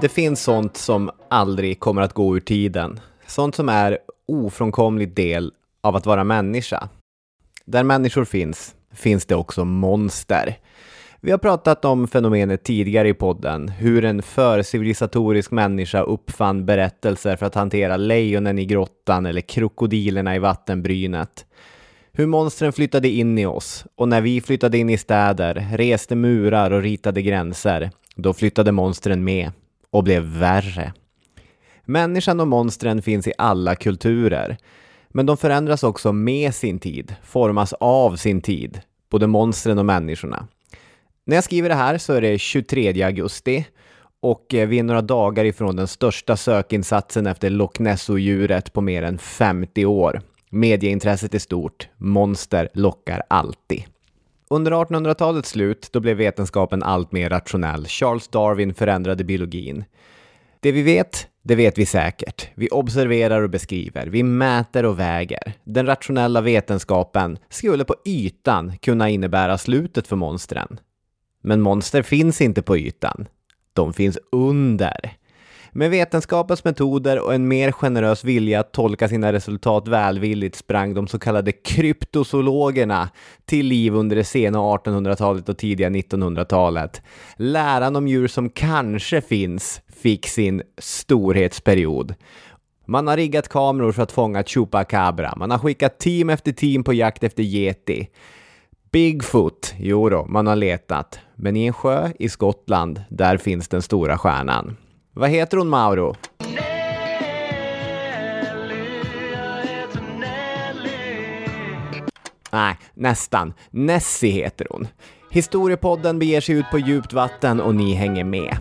Det finns sånt som aldrig kommer att gå ur tiden. Sånt som är ofrånkomlig del av att vara människa. Där människor finns, finns det också monster. Vi har pratat om fenomenet tidigare i podden, hur en förcivilisatorisk människa uppfann berättelser för att hantera lejonen i grottan eller krokodilerna i vattenbrynet. Hur monstren flyttade in i oss och när vi flyttade in i städer, reste murar och ritade gränser, då flyttade monstren med och blev värre. Människan och monstren finns i alla kulturer, men de förändras också med sin tid, formas av sin tid, både monstren och människorna. När jag skriver det här så är det 23 augusti och eh, vi är några dagar ifrån den största sökinsatsen efter Loch Ness-odjuret på mer än 50 år. Medieintresset är stort, monster lockar alltid. Under 1800-talets slut, då blev vetenskapen allt mer rationell. Charles Darwin förändrade biologin. Det vi vet, det vet vi säkert. Vi observerar och beskriver, vi mäter och väger. Den rationella vetenskapen skulle på ytan kunna innebära slutet för monstren. Men monster finns inte på ytan. De finns under. Med vetenskapens metoder och en mer generös vilja att tolka sina resultat välvilligt sprang de så kallade kryptozoologerna till liv under det sena 1800-talet och tidiga 1900-talet. Läran om djur som kanske finns fick sin storhetsperiod. Man har riggat kameror för att fånga Chupacabra. Man har skickat team efter team på jakt efter Yeti. Bigfoot, jo då, man har letat. Men i en sjö i Skottland, där finns den stora stjärnan. Vad heter hon, Mauro? Nej, nästan. Nessie heter hon. Historiepodden beger sig ut på djupt vatten och ni hänger med.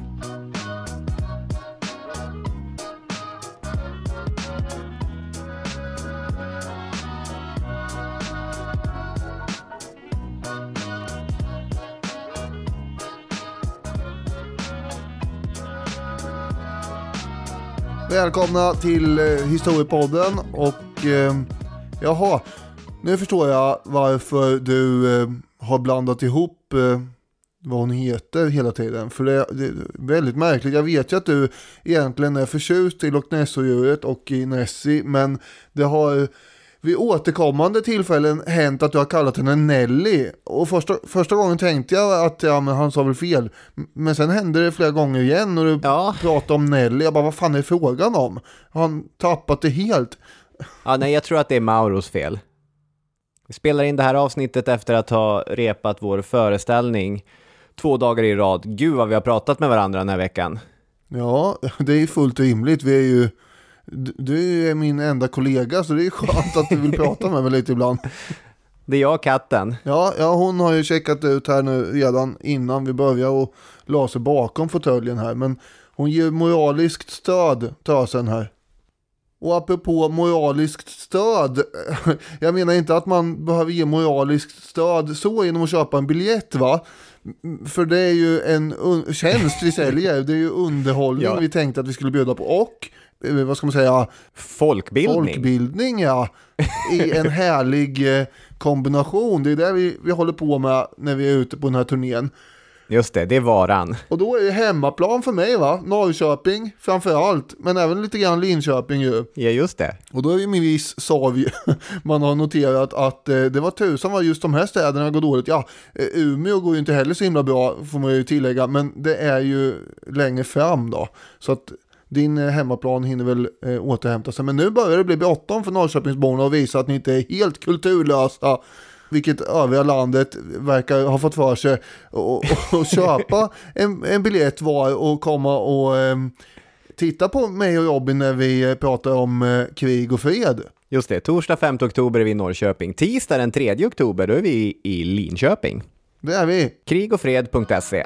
Välkomna till eh, Historiepodden och eh, jaha, nu förstår jag varför du eh, har blandat ihop eh, vad hon heter hela tiden. För det, det, är väldigt märkligt. Jag vet ju att du egentligen är förtjust i Loch Ness-djuret och i Nessie, men det har vid återkommande tillfällen hänt att du har kallat henne Nelly. Och första, första gången tänkte jag att ja, men han sa väl fel. Men sen hände det flera gånger igen och du Ja. pratade om Nelly. Jag bara, vad fan är frågan om? Har han tappat det helt? Ja, nej, jag tror att det är Mauros fel. Vi spelar in det här avsnittet efter att ha repat vår föreställning två dagar i rad. Gud vad vi har pratat med varandra den här veckan. Ja, det är fullt rimligt. Vi är ju... Du är min enda kollega så det är skönt att du vill prata med mig lite ibland. Det är jag katten. Ja, ja, hon har ju checkat ut här nu redan innan vi börjar och la sig bakom fåtöljen här. Men hon ger moraliskt stöd, tösen här. Och apropå moraliskt stöd, jag menar inte att man behöver ge moraliskt stöd så genom att köpa en biljett va? För det är ju en tjänst vi säljer, det är ju underhållning Ja. vi tänkte att vi skulle bjuda på. Och, vad ska man säga, Folkbildning. Folkbildning ja, i en härlig eh, kombination. Det är det vi, vi håller på med när vi är ute på den här turnén. Just det, det är varan. Och då är det hemmaplan för mig va, Norrköping framför allt, men även lite grann Linköping ju. Ja, just det. Och då är ju med viss sorg man har noterat att eh, det var tusan vad just de här städerna går dåligt. Ja, eh, Umeå går ju inte heller så himla bra får man ju tillägga, men det är ju längre fram då. Så att din eh, hemmaplan hinner väl eh, återhämta sig. Men nu börjar det bli bråttom för Norrköpingsborna och visa att ni inte är helt kulturlösa. Vilket övriga landet verkar ha fått för sig och, och, och köpa en, en biljett var och komma och ehm, titta på mig och Robin när vi eh, pratar om eh, krig och fred. Just det, torsdag 5 oktober är vi i Norrköping. Tisdag den 3 oktober, då är vi i- i Linköping. Det är vi. Krigofred.se.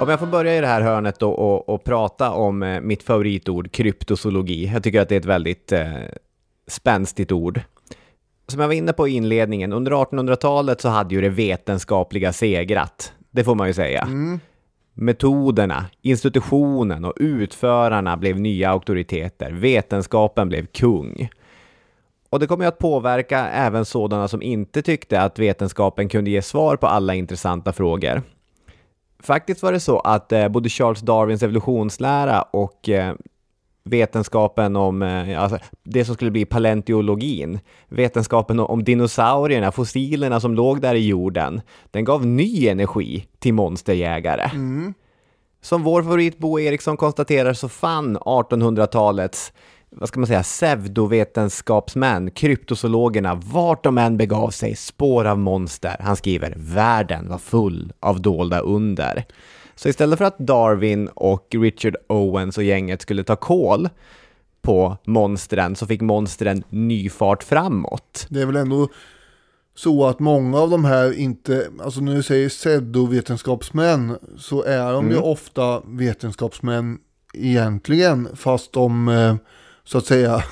Om jag får börja i det här hörnet då och, och prata om eh, mitt favoritord, kryptozoologi. Jag tycker att det är ett väldigt eh, spänstigt ord. Som jag var inne på i inledningen, under 1800-talet så hade ju det vetenskapliga segrat. Det får man ju säga. Metoderna, institutionen och utförarna blev nya auktoriteter. Vetenskapen blev kung. Och det kommer ju att påverka även sådana som inte tyckte att vetenskapen kunde ge svar på alla intressanta frågor. Faktiskt var det så att eh, både Charles Darwins evolutionslära och eh, vetenskapen om eh, alltså, det som skulle bli paleontologin, vetenskapen om dinosaurierna, fossilerna som låg där i jorden, den gav ny energi till monsterjägare. Som vår favorit Bo Eriksson konstaterar så fann 1800-talets vad ska man säga, pseudovetenskapsmän, kryptozoologerna, vart de än begav sig, spår av monster. Han skriver, världen var full av dolda under. Så istället för att Darwin och Richard Owens och gänget skulle ta koll på monstren så fick monstren ny fart framåt. Det är väl ändå så att många av de här inte, alltså när du säger pseudovetenskapsmän så är de ju ofta vetenskapsmän egentligen fast de eh, så att säga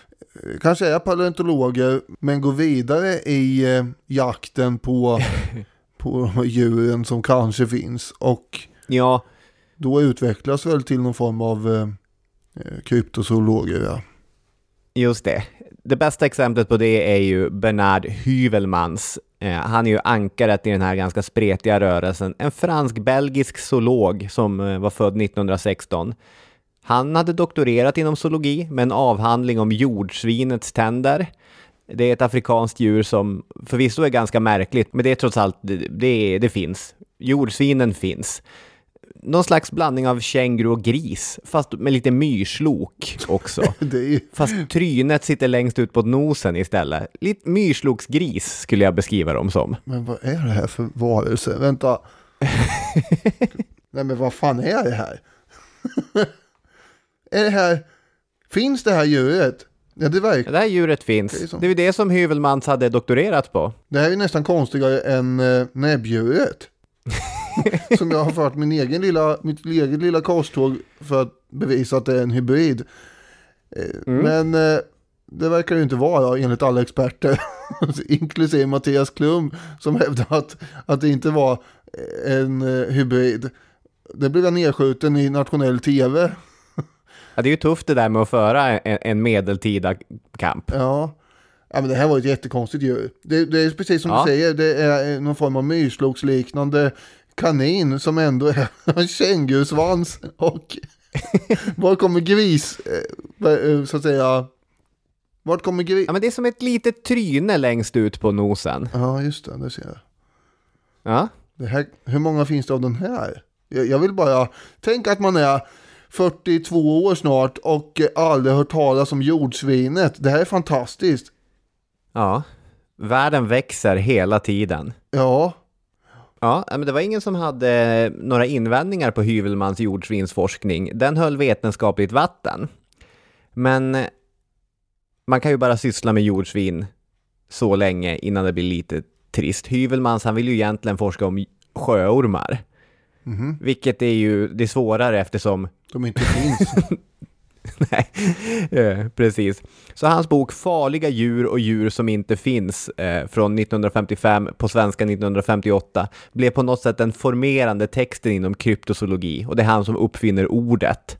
kanske är paleontologer men går vidare i eh, jakten på, på djuren som kanske finns och Ja, då utvecklas väl till någon form av eh, eh, kryptozoologer. Ja. Just det. Det bästa exemplet på det är ju Bernard Hüvelmans. Eh, han är ju ankaret i den här ganska spretiga rörelsen. En fransk-belgisk zoolog som eh, var född 1916. Han hade doktorerat inom zoologi med en avhandling om jordsvinets tänder. Det är ett afrikanskt djur som förvisso är ganska märkligt, men det är trots allt, det, det, finns. Jordsvinen finns. Någon slags blandning av känguru och gris, fast med lite myrslok också. Ju, Fast trynet sitter längst ut på nosen istället. Lite myrsloksgris skulle jag beskriva dem som. men vad är det här för varelse? Vänta. Nej men vad fan är det här? är det här, finns det här djuret? Ja det verkar, Det här djuret Det är finns. så. Det är det som Hyvelmans hade doktorerat på. det här är nästan konstigare än eh, näbbdjuret. Som jag har fört min egen lilla, mitt eget lilla korståg för att bevisa att det är en hybrid. Eh, Men eh, det verkar ju inte vara enligt alla experter. Inklusive Mattias Klum som hävdar att, att det inte var eh, en hybrid. Det blev jag nedskjuten i nationell tv. Ja, det är ju tufft det där med att föra en, en medeltida kamp. Ja. ja, men det här var ett jättekonstigt djur. Det, det är precis som Ja. du säger, det är någon form av myrsloksliknande kanin som ändå är en kängurusvans. Och var kommer gris, eh, eh, så att säga, vart kommer gris? Ja, men det är som ett litet tryne längst ut på nosen. Ja, just det, det ser jag. Ja, Det här, hur många finns det av den här? Jag, jag vill bara, tänk att man är 42 år snart och eh, aldrig hört talas om jordsvinet. Det här är fantastiskt. ja. Världen växer hela tiden. Ja, Ja, men det var ingen som hade några invändningar på Hyvelmans jordsvinsforskning. Den höll vetenskapligt vatten. Men man kan ju bara syssla med jordsvin så länge innan det blir lite trist. Hyvelmans, han vill ju egentligen forska om sjöormar. Vilket är ju det är svårare eftersom de inte finns. Nej, eh, precis. Så hans bok Farliga djur och djur som inte finns eh, från 1955 på svenska 1958 blev på något sätt den formerande texten inom kryptozoologi och det är han som uppfinner ordet.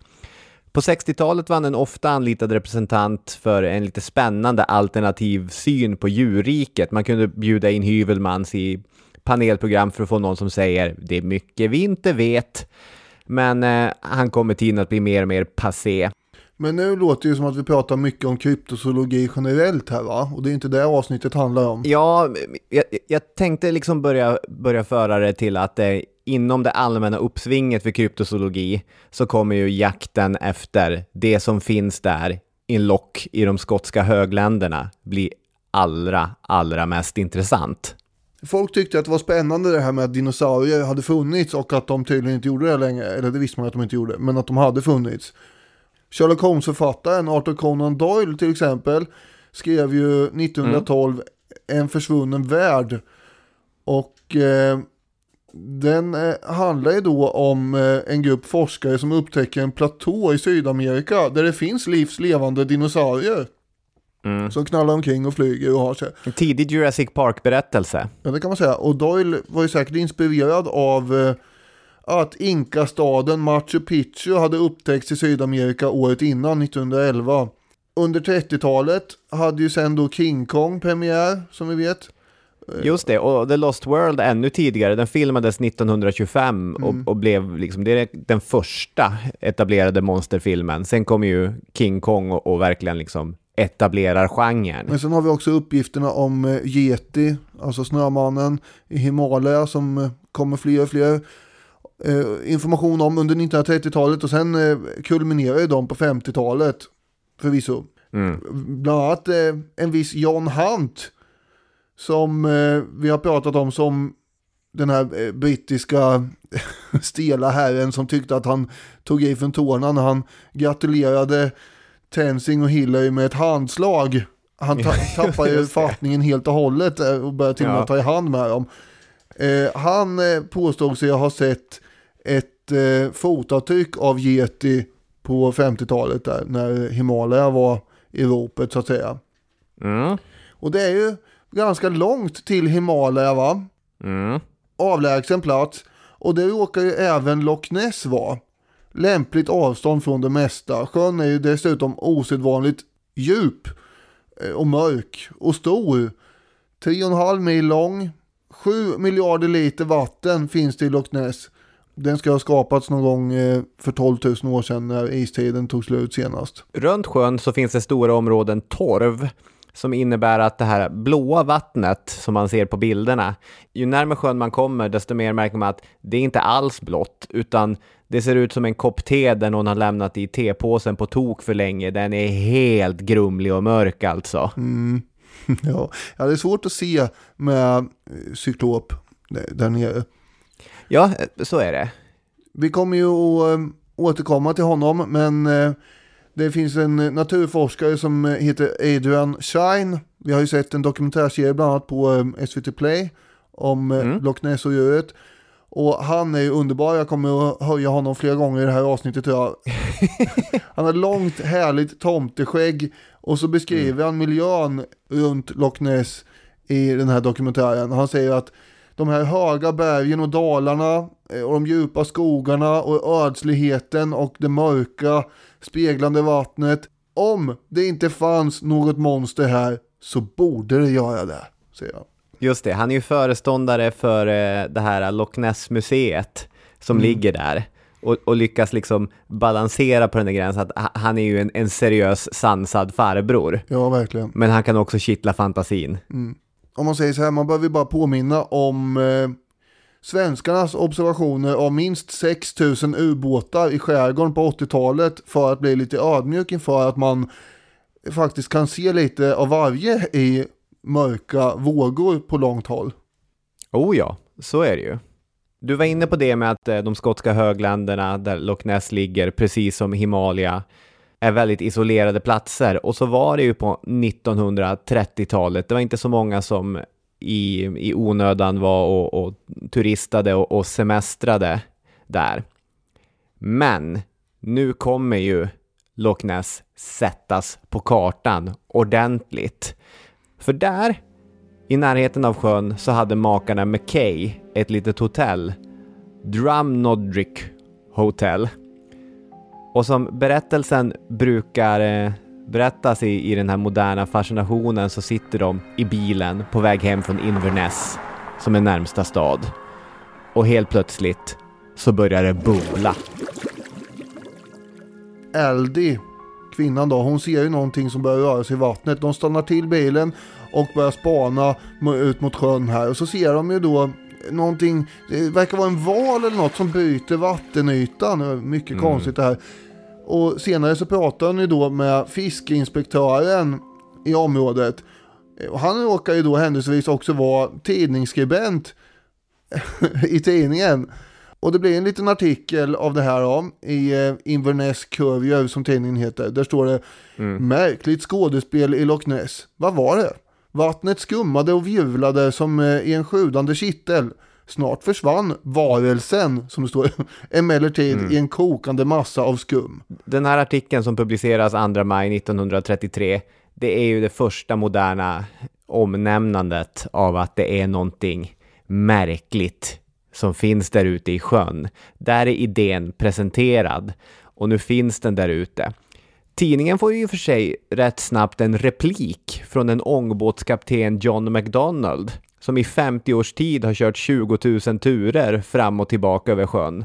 På 60-talet var han en ofta anlitad representant för en lite spännande alternativ syn på djurriket. Man kunde bjuda in Hyvelmans i panelprogram för att få någon som säger det är mycket vi inte vet. Men eh, han kommer tiden att bli mer och mer passé. Men nu låter det ju som att vi pratar mycket om kryptozoologi generellt här va? Och det är inte det avsnittet handlar om. Ja, jag, jag tänkte liksom börja, börja föra det till att eh, inom det allmänna uppsvinget för kryptozoologi så kommer ju jakten efter det som finns där in lock i de skotska högländerna bli allra, allra mest intressant. Folk tyckte att det var spännande det här med att dinosaurier hade funnits och att de tydligen inte gjorde det längre. Eller det visste man att de inte gjorde, men att de hade funnits. Sherlock Holmes-författaren Arthur Conan Doyle till exempel skrev ju 1912 En försvunnen värld. Och eh, den eh, handlar ju då om eh, en grupp forskare som upptäcker en platå i Sydamerika där det finns livs levande dinosaurier. Som knallar omkring och flyger och har sig. En tidig Jurassic Park-berättelse. Ja, det kan man säga. Och Doyle var ju säkert inspirerad av eh, att Inka-staden Machu Picchu hade upptäckts i Sydamerika året innan, 1911. Under 30-talet hade ju sen då King Kong premiär, som vi vet. Just det, och The Lost World ännu tidigare, den filmades 1925 och, och blev liksom, det är den första etablerade monsterfilmen. Sen kommer ju King Kong och, och verkligen liksom etablerar genren. Men sen har vi också uppgifterna om eh, Yeti, alltså Snömannen i Himalaya som eh, kommer fler och fler eh, information om under 1930-talet och sen kulminerar ju de på 50-talet förvisso. Mm. Bland annat en viss John Hunt som vi har pratat om som den här brittiska stela herren som tyckte att han tog i från tårna när han gratulerade Tenzing och Hillary med ett handslag. Han ta tappar ju fattningen helt och hållet eh, och börjar till och med Ja. ta i hand med dem. Eh, han eh, påstod sig ha sett ett eh, fotavtryck av Yeti på 50-talet där när Himalaya var i ropet så att säga. Mm. Och det är ju ganska långt till Himalaya va? Mm. Avlägsen plats. Och det råkar ju även Loch Ness vara. Lämpligt avstånd från det mesta. Sjön är ju dessutom osedvanligt djup eh, och mörk och stor. 3,5 mil lång. 7 miljarder liter vatten finns det i Loch Ness. Den ska ha skapats någon gång eh, för 12 000 år sedan när istiden tog slut senast. Runt sjön så finns det stora områden torv som innebär att det här blåa vattnet som man ser på bilderna, ju närmare sjön man kommer desto mer märker man att det är inte alls blått utan det ser ut som en kopp te där någon har lämnat i tepåsen på tok för länge. Den är helt grumlig och mörk alltså. ja. ja, det är svårt att se med cyklop där- där nere. Ja, så är det. Vi kommer ju att eh, återkomma till honom, men eh, det finns en eh, naturforskare som eh, heter Adrian Shine. Vi har ju sett en dokumentärserie bland annat på eh, SVT Play om mm. Loch Ness och djuret. Och han är ju underbar, jag kommer att höja honom flera gånger i det här avsnittet tror jag. han har långt härligt tomteskägg och så beskriver han miljön runt Loch Ness i den här dokumentären. Han säger att de här höga bergen och dalarna och de djupa skogarna och ödsligheten och det mörka speglande vattnet. Om det inte fanns något monster här så borde det göra det, säger han. Just det, han är ju föreståndare för eh, det här Loch Ness-museet som ligger där och, och lyckas liksom balansera på den där gränsen att ha- han är ju en, en seriös sansad farbror. Ja, verkligen. Men han kan också kittla fantasin. Om man säger så här, man behöver bara påminna om eh, svenskarnas observationer av minst 6000 ubåtar i skärgården på 80-talet för att bli lite ödmjuk inför att man faktiskt kan se lite av varje i mörka vågor på långt håll. Oh ja, så är det ju. Du var inne på det med att eh, de skotska högländerna där Loch Ness ligger, precis som Himalaya, är väldigt isolerade platser. Och så var det ju på 1930-talet. Det var inte så många som i, i onödan var och, och turistade och, och semestrade där. Men nu kommer ju Loch Ness sättas på kartan ordentligt. För där, i närheten av sjön, så hade makarna McKay ett litet hotell. Drumnodrick Hotel. Och som berättelsen brukar eh, berättas i, i den här moderna fascinationen så sitter de i bilen på väg hem från Inverness, som är närmsta stad. Och helt plötsligt så börjar det bubbla. Eldie, kvinnan då, hon ser ju någonting som börjar röra sig i vattnet. De stannar till bilen och börjar spana ut mot sjön här. Och så ser de ju då någonting, det verkar vara en val eller något som byter vattenytan. Mycket mm. konstigt det här. Och senare så pratar han ju då med fiskeinspektören i området. Och han råkar ju då händelsevis också vara tidningsskribent i tidningen. Och det blir en liten artikel av det här då, i eh, Inverness Courier som tidningen heter. Där står det mm. Märkligt skådespel i Loch Ness. Vad var det? Vattnet skummade och virvlade som eh, i en sjudande kittel. Snart försvann varelsen, som det står, emellertid mm. i en kokande massa av skum. Den här artikeln som publiceras 2 maj 1933, det är ju det första moderna omnämnandet av att det är någonting märkligt som finns där ute i sjön. Där är idén presenterad och nu finns den där ute. Tidningen får ju för sig rätt snabbt en replik från en ångbåtskapten John McDonald som i 50 års tid har kört 20 000 turer fram och tillbaka över sjön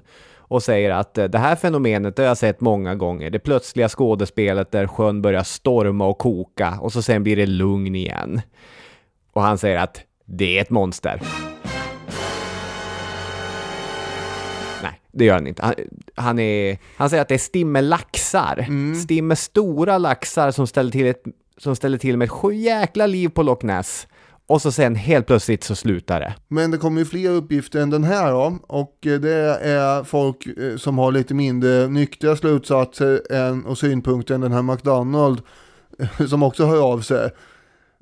och säger att eh, det här fenomenet har jag sett många gånger. Det plötsliga skådespelet där sjön börjar storma och koka och så sen blir det lugn igen. Och han säger att det är ett monster. Nej, det gör han inte. Han, han, är, han säger att det är stimmelaxar. Mm. Stimme stora laxar som ställer till ett som ställer till med ett sjujäkla liv på Loch Ness. Och så sen helt plötsligt så slutar det. Men det kommer ju fler uppgifter än den här då. Och eh, det är folk eh, som har lite mindre nyktiga slutsatser än, och synpunkter än den här McDonald. Som också hör av sig.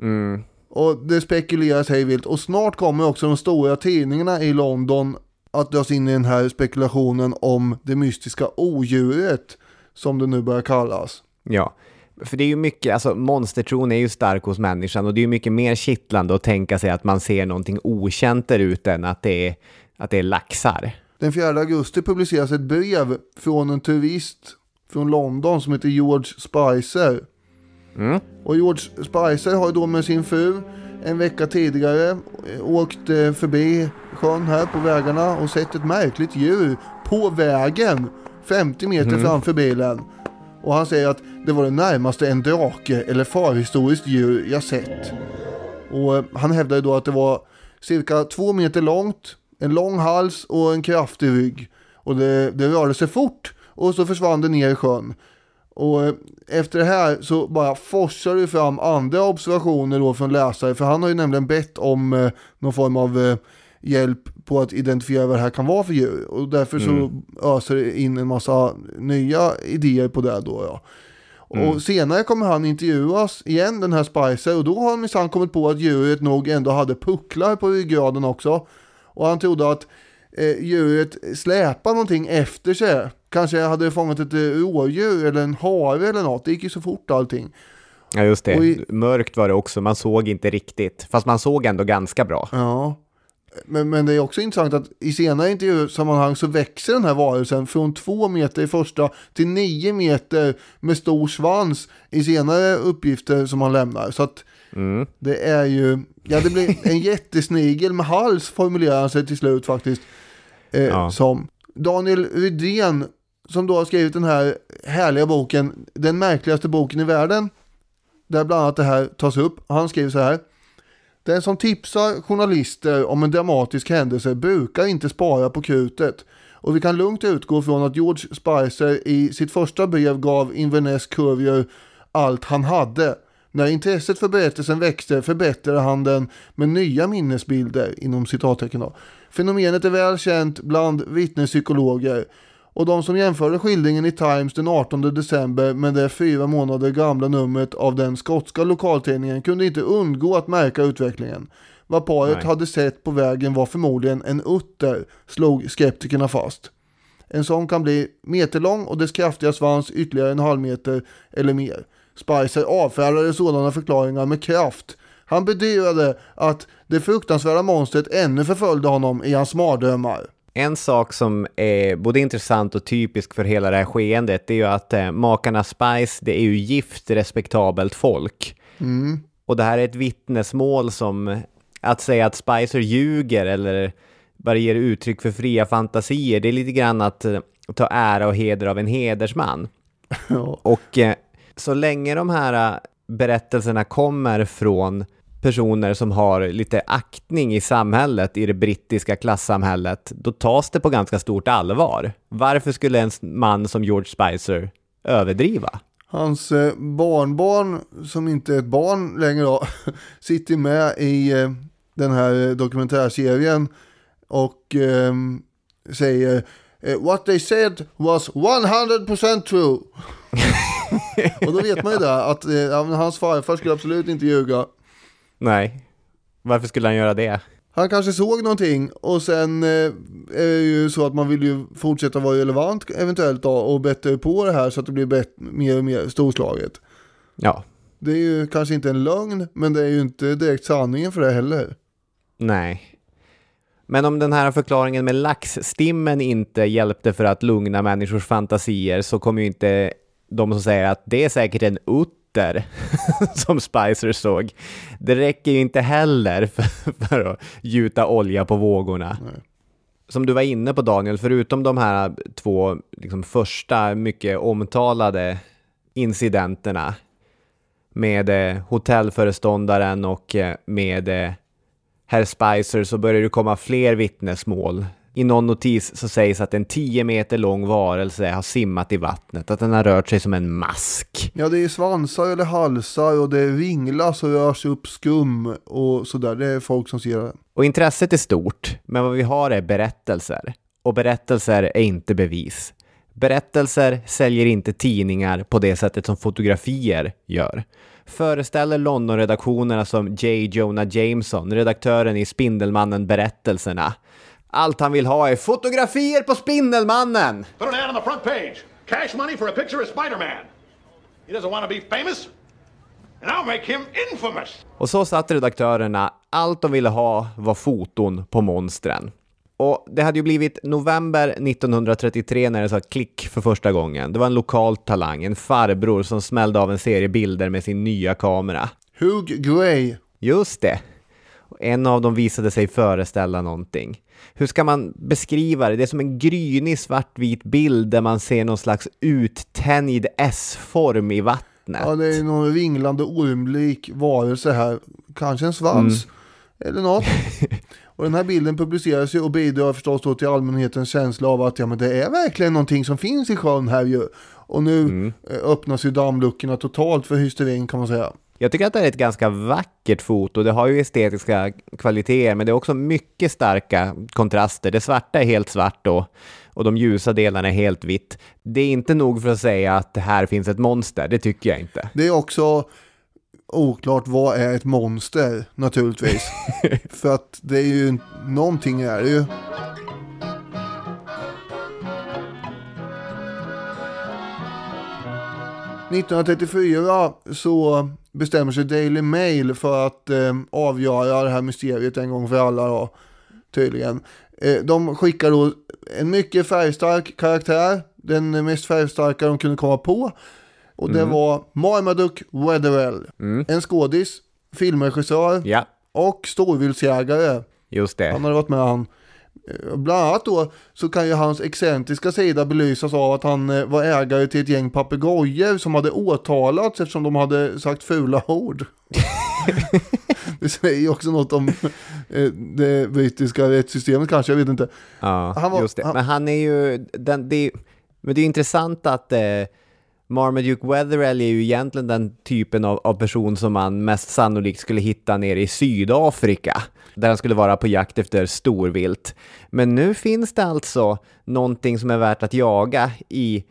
Mm. Och det spekuleras hej vilt. Och snart kommer också de stora tidningarna i London att dras in i den här spekulationen om det mystiska odjuret. Som det nu börjar kallas. Ja, för det är ju mycket, alltså monstertron är ju stark hos människan och det är ju mycket mer kittlande att tänka sig att man ser någonting okänt där ute än att det är, att det är laxar. Den 4 augusti publiceras ett brev från en turist från London som heter George Spicer. Mm. Och George Spicer har ju då med sin fru en vecka tidigare åkt eh, förbi sjön här på vägarna och sett ett märkligt djur på vägen 50 meter mm. framför bilen. Och han säger att det var det närmaste en drake eller förhistoriskt djur jag sett. Och eh, han hävdade då att det var cirka två meter långt, en lång hals och en kraftig rygg. Och det, det rörde sig fort och så försvann det ner i sjön. Och eh, efter det här så bara forsar det fram andra observationer då från läsare. För han har ju nämligen bett om eh, någon form av eh, hjälp på att identifiera vad det här kan vara för djur. Och därför mm. så öser det in en massa nya idéer på det då. Ja. Mm. Och senare kommer han intervjuas igen, den här Spicer, och då har han minsann kommit på att djuret nog ändå hade pucklar på ryggraden också. Och han trodde att eh, djuret släpade någonting efter sig. Kanske hade fångat ett eh, rådjur eller en hare eller något. Det gick ju så fort allting. Ja, just det. I, Mörkt var det också. Man såg inte riktigt. Fast man såg ändå ganska bra. Ja. Men, men det är också intressant att i senare intervjusammanhang så växer den här varelsen från två meter i första till nio meter med stor svans i senare uppgifter som han lämnar. Så att mm. det är ju, ja det blir en jättesnigel med hals formulerar han sig till slut faktiskt. Eh, ja. Som Daniel Rydén som då har skrivit den här härliga boken, den märkligaste boken i världen. Där bland annat det här tas upp. Han skriver så här. Den som tipsar journalister om en dramatisk händelse brukar inte spara på krutet. Och vi kan lugnt utgå från att George Spicer i sitt första brev gav Inverness Courier allt han hade. När intresset för berättelsen växte förbättrade han den med nya minnesbilder inom citattecken. Fenomenet är väl känt bland vittnespsykologer och de som jämförde skildringen i Times den 18 december med det fyra månader gamla numret av den skotska lokaltidningen kunde inte undgå att märka utvecklingen. Vad paret Nej. hade sett på vägen var förmodligen en utter, slog skeptikerna fast. En sån kan bli meterlång och dess kraftiga svans ytterligare en halv meter eller mer. Spicer avfärdade sådana förklaringar med kraft. Han bedyrade att det fruktansvärda monstret ännu förföljde honom i hans mardrömmar. En sak som är både intressant och typisk för hela det här skeendet det är ju att eh, makarna Spice, det är ju gift respektabelt folk. Och det här är ett vittnesmål som, att säga att Spicer ljuger eller bara ger uttryck för fria fantasier, det är lite grann att eh, ta ära och heder av en hedersman. Och eh, så länge de här eh, berättelserna kommer från personer som har lite aktning i samhället, i det brittiska klassamhället, då tas det på ganska stort allvar. Varför skulle en man som George Spicer överdriva? Hans eh, barnbarn, som inte är ett barn längre då, sitter med i eh, den här eh, dokumentärserien och eh, säger What they said was 100% true. och då vet man ju det, att eh, hans farfar skulle absolut inte ljuga. Nej, varför skulle han göra det? Han kanske såg någonting och sen eh, är det ju så att man vill ju fortsätta vara relevant eventuellt då och bättre på det här så att det blir bättre, mer och mer storslaget. Ja, Det är ju kanske inte en lögn, men det är ju inte direkt sanningen för det heller. nej. Men om den här förklaringen med laxstimmen inte hjälpte för att lugna människors fantasier så kommer ju inte de som säger att det är säkert en utter som Spicer såg. Det räcker ju inte heller för, för att gjuta olja på vågorna. Som du var inne på Daniel, förutom de här två liksom, första mycket omtalade incidenterna med eh, hotellföreståndaren och eh, med eh, herr Spicer så börjar det komma fler vittnesmål. I någon notis så sägs att en 10 meter lång varelse har simmat i vattnet, att den har rört sig som en mask. Ja, det är svansar eller halsar och det vinglas och rörs upp skum och sådär. Det är folk som ser det. Och intresset är stort, men vad vi har är berättelser. Och berättelser är inte bevis. Berättelser säljer inte tidningar på det sättet som fotografier gör. Föreställer London-redaktionerna som J. Jonah Jameson, redaktören i Spindelmannen-berättelserna. Allt han vill ha är fotografier på Spindelmannen! Put an ad on the front page. Cash money for a picture of Spider-Man. He doesn't want to be famous. And I'll make him infamous. Och så satt redaktörerna, allt de ville ha var foton på monstren. Och det hade ju blivit november 1933 när det sa klick för första gången. Det var en lokal talang, en farbror som smällde av en serie bilder med sin nya kamera. Hugh Gray. Just det! Och En av dem visade sig föreställa någonting. Hur ska man beskriva det? Det är som en grynig svartvit bild där man ser någon slags uttänjd S-form i vattnet. Ja, det är någon ringlande ormlik varelse här. Kanske en svans. Eller något. Och den här bilden publiceras ju och bidrar förstås då till allmänhetens känsla av att ja, men det är verkligen någonting som finns i sjön här ju. Och nu eh, öppnas ju dammluckorna totalt för hysterin kan man säga. Jag tycker att det är ett ganska vackert foto. Det har ju estetiska kvaliteter, men det är också mycket starka kontraster. Det svarta är helt svart och, och de ljusa delarna är helt vitt. Det är inte nog för att säga att här finns ett monster, det tycker jag inte. Det är också oklart vad är ett monster naturligtvis. För att det är ju någonting är det ju. –1934 så bestämmer sig Daily Mail för att eh, avgöra det här mysteriet en gång för alla då, tydligen. Eh, de skickar då en mycket färgstark karaktär, den mest färgstarka de kunde komma på. Och det var Marmaduke Weatherell, en skådis, filmregissör Ja, och storviltsjägare. just det. Han hade varit med han. Eh, Bland annat då så kan ju hans excentriska sida belysas av att han eh, var ägare till ett gäng papegojor som hade åtalats eftersom de hade sagt fula ord. det säger också något om eh, det brittiska rättssystemet kanske, jag vet inte. Ja, Han var- just det. han- Men han är ju... Den, det, men det är intressant att eh, Marmaduke Weatherell är ju egentligen den typen av, av person som man mest sannolikt skulle hitta nere i Sydafrika, där han skulle vara på jakt efter storvilt. Men nu finns det alltså någonting som är värt att jaga i,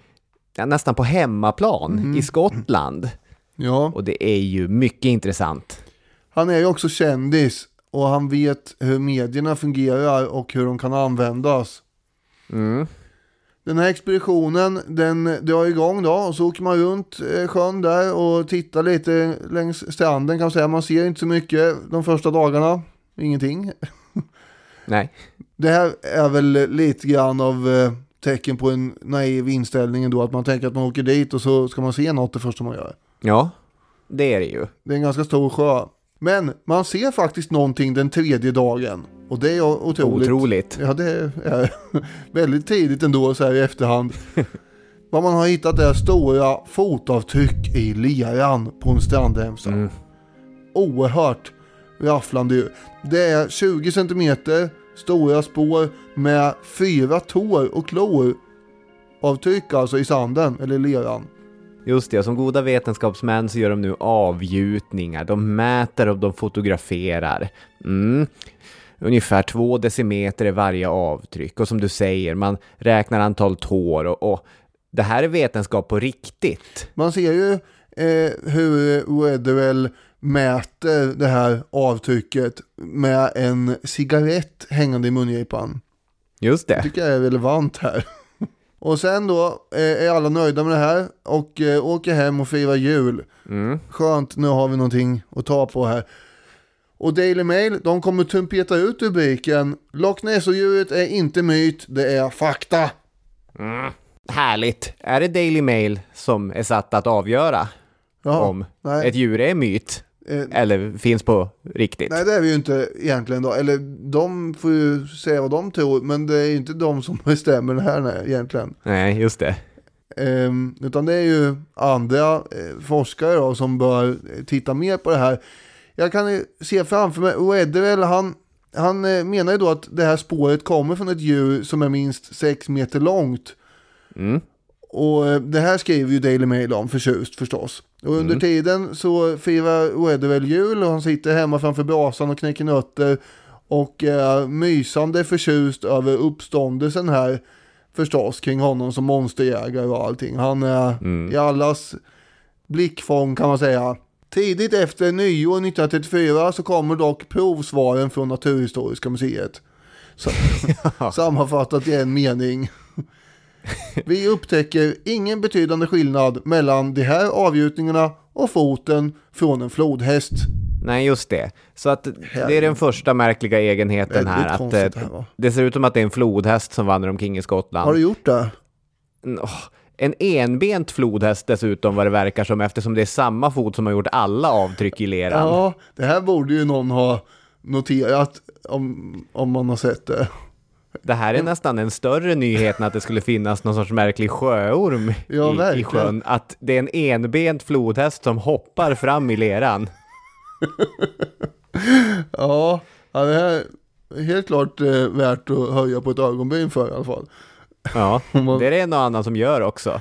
ja, nästan på hemmaplan, i Skottland. Ja, Och det är ju mycket intressant. han är ju också kändis och han vet hur medierna fungerar och hur de kan användas. Mm. Den här expeditionen, den drar igång då och så åker man runt eh, sjön där och tittar lite längs stranden kan man säga. Man ser inte så mycket de första dagarna, ingenting. Nej. Det här är väl lite grann av eh, tecken på en naiv inställning ändå, att man tänker att man åker dit och så ska man se något det första man gör. Ja, det är det ju. Det är en ganska stor sjö. Men man ser faktiskt någonting den tredje dagen. Och det är otroligt. Otroligt. Ja, det är väldigt tidigt ändå så här i efterhand. Vad man har hittat är stora fotavtryck i leran på en strandremsa. Mm. Oerhört rafflande ju. Det är 20 centimeter stora spår med fyra tår och klor avtryck alltså i sanden eller leran. Just det, som goda vetenskapsmän så gör de nu avgjutningar. De mäter och de fotograferar. Mm. Ungefär två decimeter är varje avtryck och som du säger, man räknar antal tår och, och det här är vetenskap på riktigt. Man ser ju eh, hur Weatherell mäter det här avtrycket med en cigarett hängande i mungipan. Just Det det. tycker jag är relevant här. Och sen då eh, är alla nöjda med det här och eh, åker hem och firar jul. Mm. Skönt, nu har vi någonting att ta på här. Och Daily Mail, de kommer trumpeta ut rubriken Loch Ness-odjuret är inte myt, det är fakta. Härligt. Är det Daily Mail som är satt att avgöra Jaha, om nej. ett djur är myt Eh, eller finns på riktigt? Nej det är vi ju inte egentligen då. Eller de får ju säga vad de tror. Men det är ju inte de som bestämmer det här nej, egentligen. Nej, just det. Ehm, utan det är ju andra eh, forskare då, som bör eh, titta mer på det här. Jag kan ju se framför mig, Weatherell han, han eh, menar ju då att det här spåret kommer från ett djur som är minst 6 meter långt. Mm. Och eh, det här skriver ju Daily Mail om förtjust förstås. Och under tiden så firar Weatherell jul och han sitter hemma framför brasan och knäcker nötter. Och är mysande förtjust över uppståndelsen här förstås kring honom som monsterjägare och allting. Han är i allas blickfång kan man säga. Tidigt efter nyår 1934 så kommer dock provsvaren från Naturhistoriska museet. Så, sammanfattat i en mening. Vi upptäcker ingen betydande skillnad mellan de här avgjutningarna och foten från en flodhäst. Nej, just det. Så att det är den första märkliga egenheten här. Att eh, det här, det ser ut som att det är en flodhäst som vandrar omkring i Skottland. Har du gjort det? En enbent flodhäst dessutom vad det verkar som eftersom det är samma fot som har gjort alla avtryck i leran. Ja, det här borde ju någon ha noterat om, om man har sett det. Det här är nästan en större nyhet än att det skulle finnas någon sorts märklig sjöorm Ja, i, i sjön. Att det är en enbent flodhäst som hoppar fram i leran. Ja, ja det här är helt klart eh, värt att höja på ett ögonbryn för i alla fall. Ja, det är det en och annan som gör också.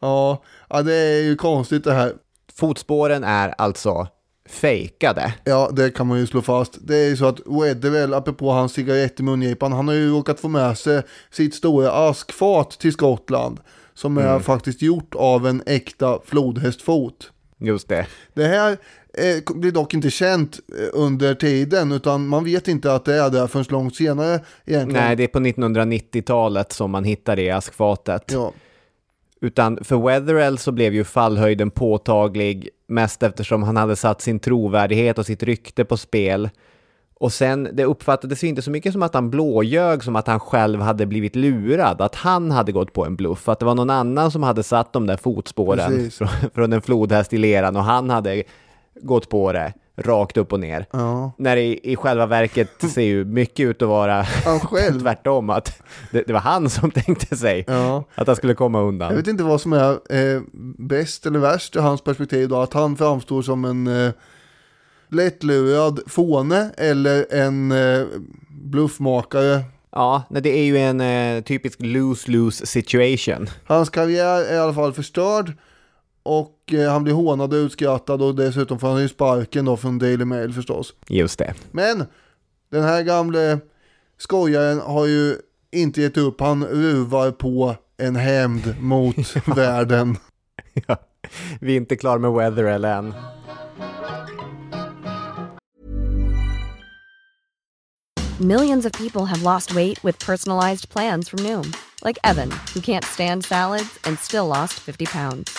Ja, ja, det är ju konstigt det här. Fotspåren är alltså fejkade. Ja, det kan man ju slå fast. Det är ju så att Weatherell, apropå hans cigarett i mungipan, han har ju råkat få med sig sitt stora askfat till Skottland. Som är faktiskt gjort av en äkta flodhästfot. Just det. Det här eh, blir dock inte känt eh, under tiden, utan man vet inte att det är där förrän långt senare egentligen. Nej, det är på 1990-talet som man hittar det i askfatet. Ja, Utan för Weatherell så blev ju fallhöjden påtaglig mest eftersom han hade satt sin trovärdighet och sitt rykte på spel. Och sen, det uppfattades ju inte så mycket som att han blåljög som att han själv hade blivit lurad, att han hade gått på en bluff, att det var någon annan som hade satt de där fotspåren från, från en flodhäst i leran och han hade gått på det rakt upp och ner. ja. När det i, i själva verket ser ju mycket ut att vara Han själv. tvärtom, att det, det var han som tänkte sig Ja. att han skulle komma Jag undan. vet inte vad som är eh, bäst eller värst ur hans perspektiv då, att han framstår som en eh, lättlurad fåne eller en eh, bluffmakare. Ja, det är ju en eh, typisk lose-lose situation. Hans karriär är i alla fall förstörd Och eh, han blir hånad och utskrattad och dessutom får han ju sparken då från Daily Mail förstås. Just det. Men den här gamle skojaren har ju inte gett upp. Han ruvar på en hämnd mot världen. Ja. Vi är inte klara med Weatherell än. Millions of people have lost weight with personalized plans from Noom, like Evan, who can't stand salads and still lost 50 pounds.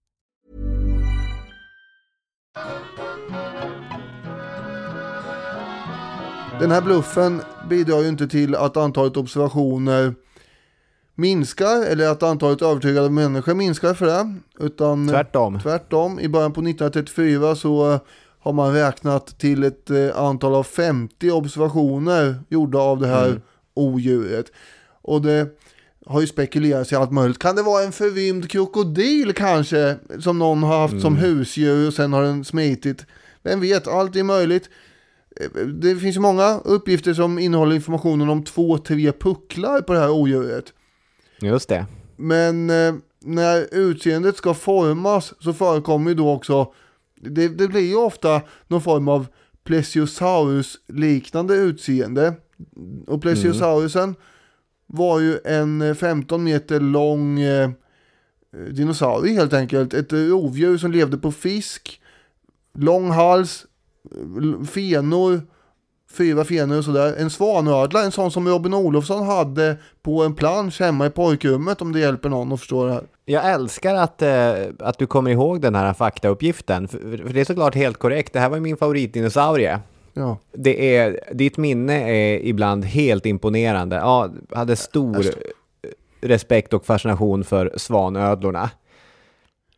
Den här bluffen bidrar ju inte till att antalet observationer minskar eller att antalet övertygade människor minskar för det. Utan Tvärtom. tvärtom. I början på 1934 så har man räknat till ett eh, antal av 50 observationer gjorda av det här odjuret. Och det har ju spekulerats i allt möjligt. Kan det vara en förrymd krokodil kanske? Som någon har haft som husdjur och sen har den smitit. Vem vet, allt är möjligt. Det finns ju många uppgifter som innehåller informationen om två, tre pucklar på det här odjuret. Just det. Men eh, när utseendet ska formas så förekommer ju då också, det, det blir ju ofta någon form av plesiosaurus-liknande utseende. Och plesiosaurusen var ju en eh, 15 meter lång eh, dinosaurie helt enkelt. Ett eh, rovdjur som levde på fisk, lång hals, eh, fenor, fyra fenor och sådär. En svanödla, en sån som Robin Olofsson hade på en plansch hemma i pojkrummet om det hjälper någon att förstå det här. Jag älskar att, eh, att du kommer ihåg den här faktauppgiften, för, för det är såklart helt korrekt. Det här var ju min favoritdinosaurie. Ja, Det är, ditt minne är ibland helt imponerande. Ja, hade stor respekt och fascination för svanödlorna.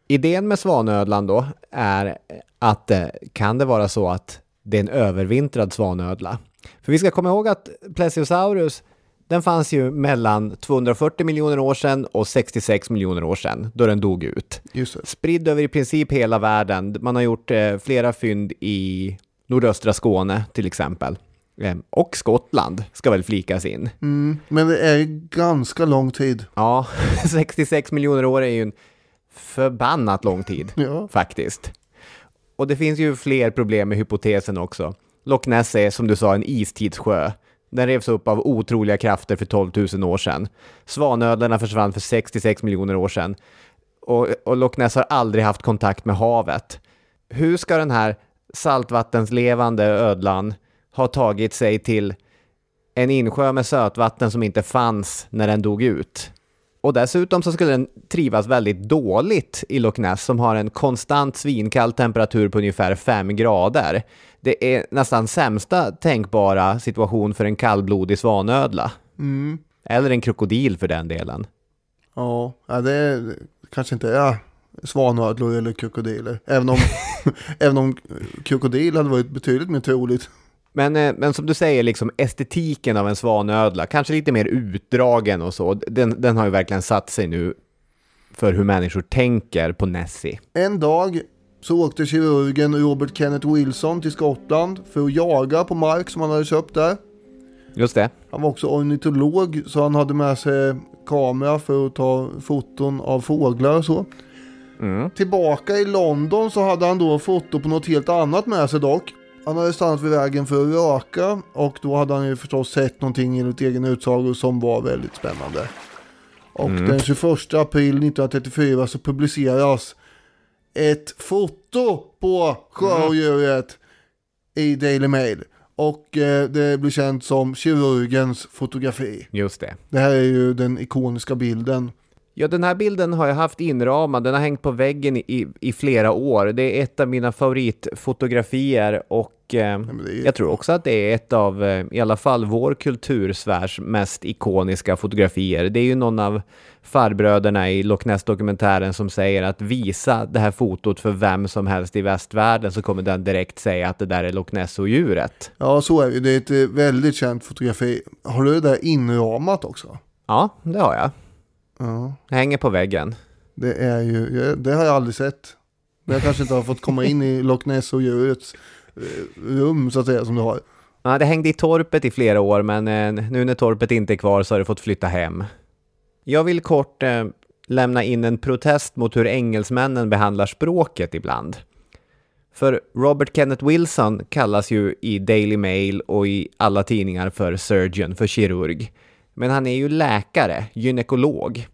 Idén med svanödlan då är att eh, kan det vara så att det är en övervintrad svanödla? För vi ska komma ihåg att Plesiosaurus den fanns ju mellan 240 miljoner år sedan och 66 miljoner år sedan då den dog ut. just det. Spridd över i princip hela världen. Man har gjort eh, flera fynd i nordöstra Skåne till exempel. Eh, och Skottland ska väl flikas in. Mm, men det är ganska lång tid. Ja, 66 miljoner år är ju en förbannat lång tid Ja. faktiskt. Och det finns ju fler problem med hypotesen också. Loch Ness är som du sa en istidssjö. Den revs upp av otroliga krafter för 12 000 år sedan. Svanödlorna försvann för 66 miljoner år sedan. Och, och Loch Ness har aldrig haft kontakt med havet. Hur ska den här saltvattenslevande ödlan ha tagit sig till en insjö med sötvatten som inte fanns när den dog ut? Och dessutom så skulle den trivas väldigt dåligt i Loch Ness som har en konstant svinkall temperatur på ungefär 5 grader. Det är nästan sämsta tänkbara situation för en kallblodig svanödla. Eller en krokodil för den delen. Ja, ja det är, kanske inte är svanödlor eller krokodiler. Även om, även om krokodil hade varit betydligt mer troligt. Men, eh, men som du säger, liksom estetiken av en svanödla, kanske lite mer utdragen och så, den, den har ju verkligen satt sig nu för hur människor tänker på Nessie. En dag så åkte kirurgen Robert Kenneth Wilson till Skottland för att jaga på mark som han hade köpt där. Just det. Han var också ornitolog så han hade med sig kamera för att ta foton av fåglar och så. Tillbaka i London så hade han då foto på något helt annat med sig dock. Han hade stannat vid vägen för att röka och då hade han ju förstås sett någonting enligt egen utsago som var väldigt spännande. Och den 21 april 1934 så publiceras ett foto på sjöodjuret i Daily Mail. Och eh, det blir känt som kirurgens fotografi. Just det. Det här är ju den ikoniska bilden. Ja, den här bilden har jag haft inramad. Den har hängt på väggen i, i flera år. Det är ett av mina favoritfotografier och eh, är jag tror också att det är ett av, eh, i alla fall vår kultursfärs mest ikoniska fotografier. Det är ju någon av farbröderna i Loch Ness-dokumentären som säger att visa det här fotot för vem som helst i västvärlden så kommer den direkt säga att det där är Loch Ness-odjuret. Ja, så är det. Det är ett eh, väldigt känt fotografi. Har du det där inramat också? Ja, det har jag. Ja, hänger på väggen. det är ju, det har jag aldrig sett. Jag kanske inte har fått komma in i Loch Ness och djurets eh, rum så att säga som du har. Ja, det hängde i torpet i flera år, men eh, nu när torpet inte är kvar så har det fått flytta hem. Jag vill kort eh, lämna in en protest mot hur engelsmännen behandlar språket ibland. För Robert Kenneth Wilson kallas ju i Daily Mail och i alla tidningar för surgeon, för kirurg. Men han är ju läkare, gynekolog.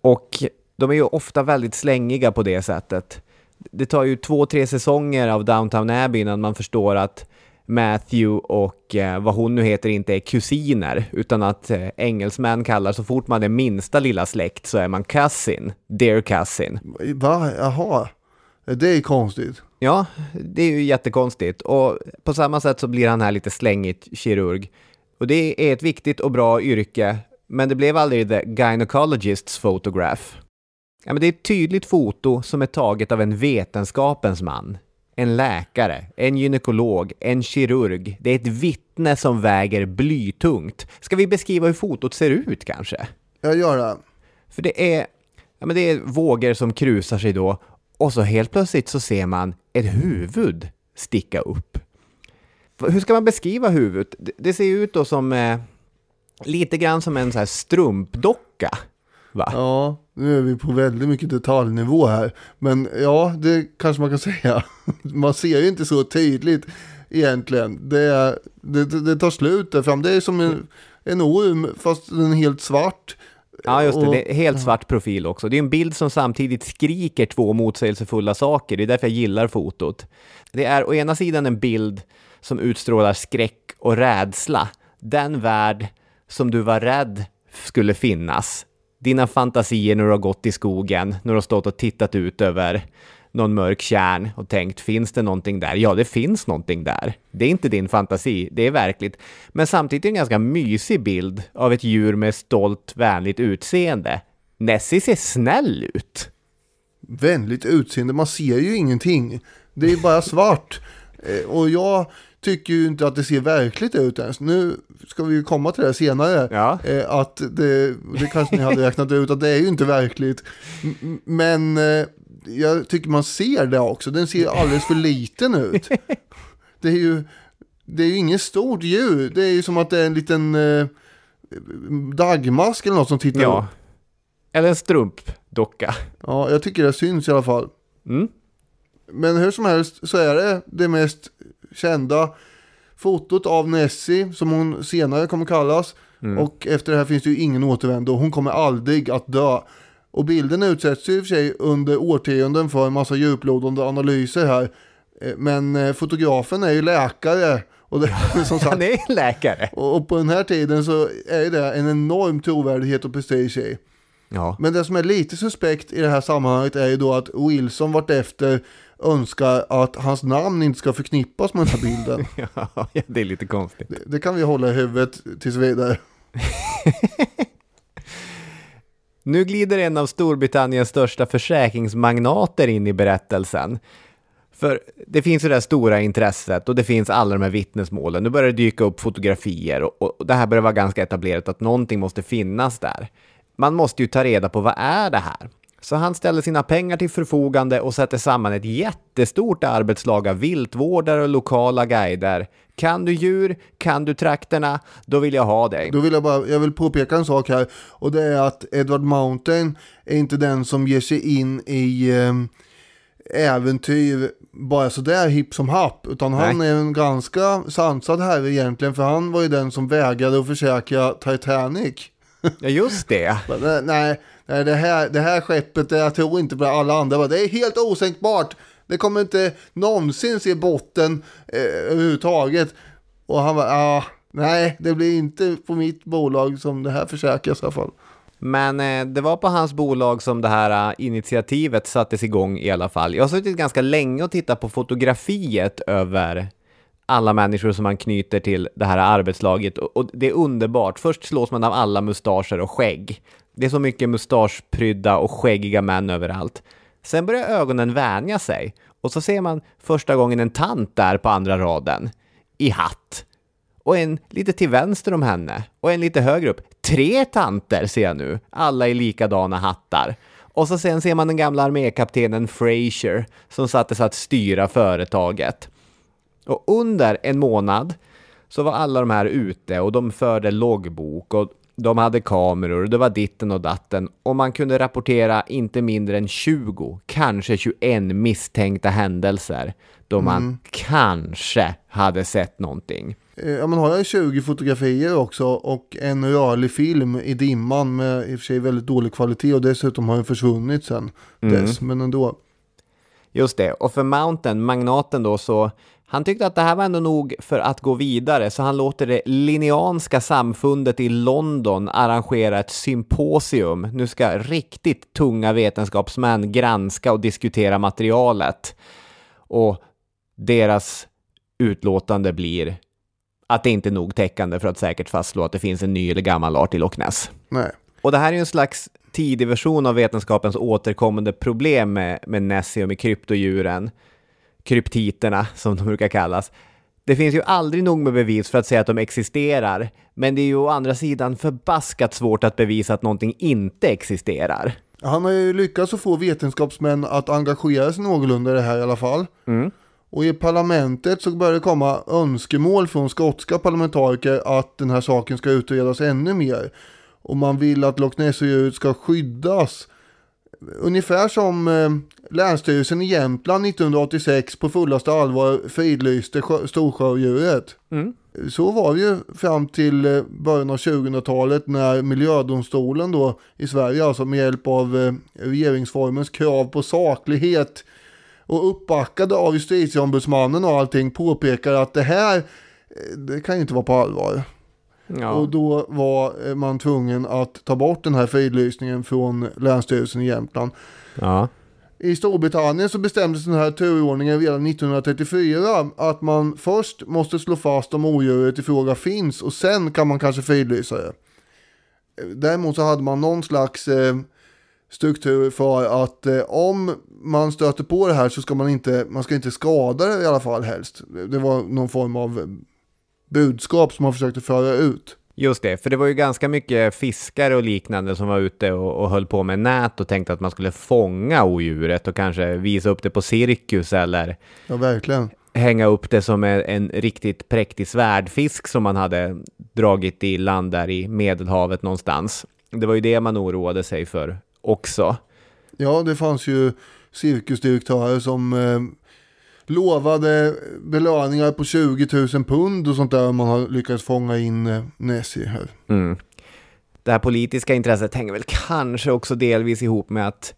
Och de är ju ofta väldigt slängiga på det sättet. Det tar ju två, tre säsonger av Downtown Abbey innan man förstår att Matthew och eh, vad hon nu heter inte är kusiner, utan att eh, engelsmän kallar så fort man är minsta lilla släkt så är man cousin, dear cousin. Va? Jaha. Det är konstigt. Ja, det är ju jättekonstigt. Och på samma sätt så blir han här lite slängigt kirurg. Och det är ett viktigt och bra yrke, men det blev aldrig the gynecologists photograph. Ja, men det är ett tydligt foto som är taget av en vetenskapens man. En läkare, en gynekolog, en kirurg. Det är ett vittne som väger blytungt. Ska vi beskriva hur fotot ser ut kanske? Jag gör det. För det är, ja, men det är vågor som krusar sig då och så helt plötsligt så ser man ett huvud sticka upp. Hur ska man beskriva huvudet? Det- ser ju ut då som eh, lite grann som en så här strumpdocka. Va? Ja, nu är vi på väldigt mycket detaljnivå här. Men ja, det kanske man kan säga. Man ser ju inte så tydligt egentligen. Det, det, det tar slut där fram. Det är som en, en orm fast den är helt svart. Ja, just det. Och- Det är helt svart profil också. Det är en bild som samtidigt skriker två motsägelsefulla saker. Det är därför jag gillar fotot. Det är å ena sidan en bild som utstrålar skräck och rädsla. Den värld som du var rädd skulle finnas. Dina fantasier när du har gått i skogen, när du har stått och tittat ut över någon mörk kärn och tänkt, finns det någonting där? Ja, det finns någonting där. Det är inte din fantasi, det är verkligt. Men samtidigt en ganska mysig bild av ett djur med stolt, vänligt utseende. Nessie ser snäll ut. Vänligt utseende, man ser ju ingenting. Det är bara svart. Eh, och jag tycker ju inte att det ser verkligt ut ens. Nu ska vi ju komma till det senare. Ja. Eh, Att det, det kanske ni hade räknat ut att det är ju inte verkligt. Men eh, jag tycker man ser det också. Den ser alldeles för liten ut. Det är ju, det är ju inget stort djur. Det är ju som att det är en liten eh, dagmask eller något som tittar Ja. upp. Eller en strumpdocka. Ja, jag tycker det syns i alla fall. Mm. Men hur som helst så är det det mest kända fotot av Nessie som hon senare kommer kallas. Och efter det här finns det ju ingen återvändo. Hon kommer aldrig att dö. Och bilden utsätts ju i och för sig under årtionden för en massa djuplodande analyser här. Eh, Men eh, fotografen är ju läkare. Och, det, som sagt, Han är en läkare. och, på den här tiden så är det en enorm trovärdighet och prestige i. Ja. Men det som är lite suspekt i det här sammanhanget är ju då att Wilson vartefter önskar att hans namn inte ska förknippas med den här bilden. ja, det är lite konstigt. Det, det kan vi hålla i huvudet tills vidare. Nu glider en av Storbritanniens största försäkringsmagnater in i berättelsen. För det finns ju det här stora intresset och det finns alla de här vittnesmålen. Nu börjar det dyka upp fotografier och, och det här börjar vara ganska etablerat att någonting måste finnas där. Man måste ju ta reda på vad är det här? Så han ställer sina pengar till förfogande och sätter samman ett jättestort arbetslag av viltvårdare och lokala guider. Kan du djur, kan du trakterna, då vill jag ha dig. Då vill jag bara, jag vill påpeka en sak här och det är att Edward Mountain är inte den som ger sig in i eh, äventyr bara sådär hipp som happ utan han Nej. är en ganska sansad herre egentligen för han var ju den som vägrade att försäkra Titanic. Ja, just det. Nej, nej Eh, det, här, det här skeppet, det, jag tror inte på alla andra. bara, Det är helt osänkbart. Det kommer inte någonsin se botten eh, överhuvudtaget. Och han var, ah, nej, det blir inte på mitt bolag som det här försäkras i alla fall. Men eh, det var på hans bolag som det här eh, initiativet sattes igång i alla fall. Jag har suttit ganska länge och tittat på fotografiet över alla människor som man knyter till det här arbetslaget och, och det är underbart. Först slås man av alla mustascher och skägg. Det är så mycket mustaschprydda och skäggiga män överallt. Sen börjar ögonen vänja sig och så ser man första gången en tant där på andra raden i hatt och en lite till vänster om henne och en lite högre upp. Tre tanter ser jag nu, alla i likadana hattar. Och så sen ser man den gamla armékaptenen Fraser som satte sig att styra företaget. Och under en månad så var alla de här ute och de förde loggbok och de hade kameror och det var ditten och datten och man kunde rapportera inte mindre än 20, kanske 21 misstänkta händelser då man kanske hade sett någonting. Eh, Ja, man har ju 20 fotografier också och en rörlig film i dimman med i och för sig väldigt dålig kvalitet och dessutom har den försvunnit sen dess. Men ändå. Just det, och för Mountain, magnaten då, så han tyckte att det här var ändå nog för att gå vidare, så han låter det Linneanska samfundet i London arrangera ett symposium. Nu ska riktigt tunga vetenskapsmän granska och diskutera materialet. Och deras utlåtande blir att det inte är nog täckande för att säkert fastslå att det finns en ny eller gammal art i Loch Ness. Nej. Och det här är ju en slags tidig version av vetenskapens återkommande problem med, med Nessie och med kryptodjuren, kryptiterna som de brukar kallas. Det finns ju aldrig nog med bevis för att säga att de existerar, men det är ju å andra sidan förbaskat svårt att bevisa att någonting inte existerar. Han har ju lyckats att få vetenskapsmän att engagera sig någorlunda i det här i alla fall. Och i parlamentet så börjar det komma önskemål från skotska parlamentariker att den här saken ska utredas ännu mer. Och man vill att Loch Ness-djuret ska skyddas. Ungefär som eh, Länsstyrelsen i Jämtland 1986 på fullaste allvar fridlyste sjö- storsjödjuret. Så var det ju fram till eh, början av 2000-talet när miljödomstolen då i Sverige, alltså med hjälp av eh, regeringsformens krav på saklighet och uppbackade av justitieombudsmannen och allting påpekar att det här, eh, det kan ju inte vara på allvar. Ja. Och då var eh, man tvungen att ta bort den här fridlysningen från Länsstyrelsen i Jämtland. ja. I Storbritannien så bestämdes den här turordningen redan 1934 att man först måste slå fast om odjuret i fråga finns och sen kan man kanske fridlysa det. Däremot så hade man någon slags eh, struktur för att eh, om man stöter på det här så ska man inte, man ska inte skada det i alla fall helst. Det var någon form av eh, budskap som man försökte föra ut. Just det, för det var ju ganska mycket fiskare och liknande som var ute och, och höll på med nät och tänkte att man skulle fånga odjuret och kanske visa upp det på cirkus eller Ja, verkligen. hänga upp det som en, en riktigt präktig svärdfisk som man hade dragit i land där i Medelhavet någonstans. Det var ju det man oroade sig för också. Ja, det fanns ju cirkusdirektörer som eh, lovade belöningar på 20 000 pund och sånt där om man har lyckats fånga in eh, Nessie här. Mm. Det här politiska intresset hänger väl kanske också delvis ihop med att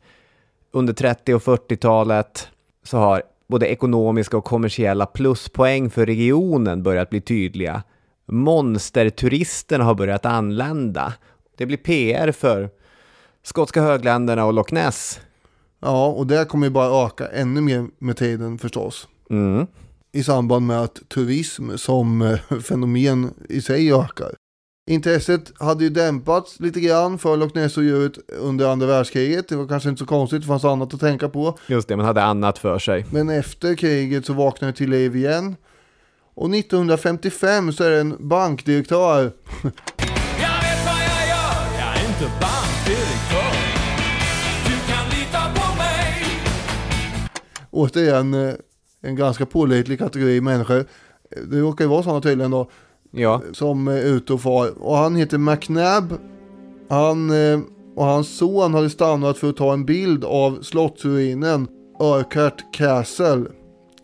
under 30 och 40-talet så har både ekonomiska och kommersiella pluspoäng för regionen börjat bli tydliga. Monsterturisterna har börjat anlända. Det blir PR för skotska högländerna och Loch Ness. Ja, och det kommer ju bara öka ännu mer med tiden förstås. Mm. I samband med att turism som eh, fenomen i sig ökar. Intresset hade ju dämpats lite grann för Loch Ness-djuret under andra världskriget. Det var kanske inte så konstigt, det fanns annat att tänka på. Just det, man hade annat för sig. Men efter kriget så vaknade det till liv igen. Och 1955 så är det en bankdirektör Jag vet vad jag gör, jag är inte bankdirektör. Återigen eh, en ganska pålitlig kategori människor. Det råkar ju vara sådana tydligen då. Ja, Som är ute och far. Och han heter McNabb. Han eh, och hans son hade stannat för att ta en bild av slottsruinen Urquhart Castle.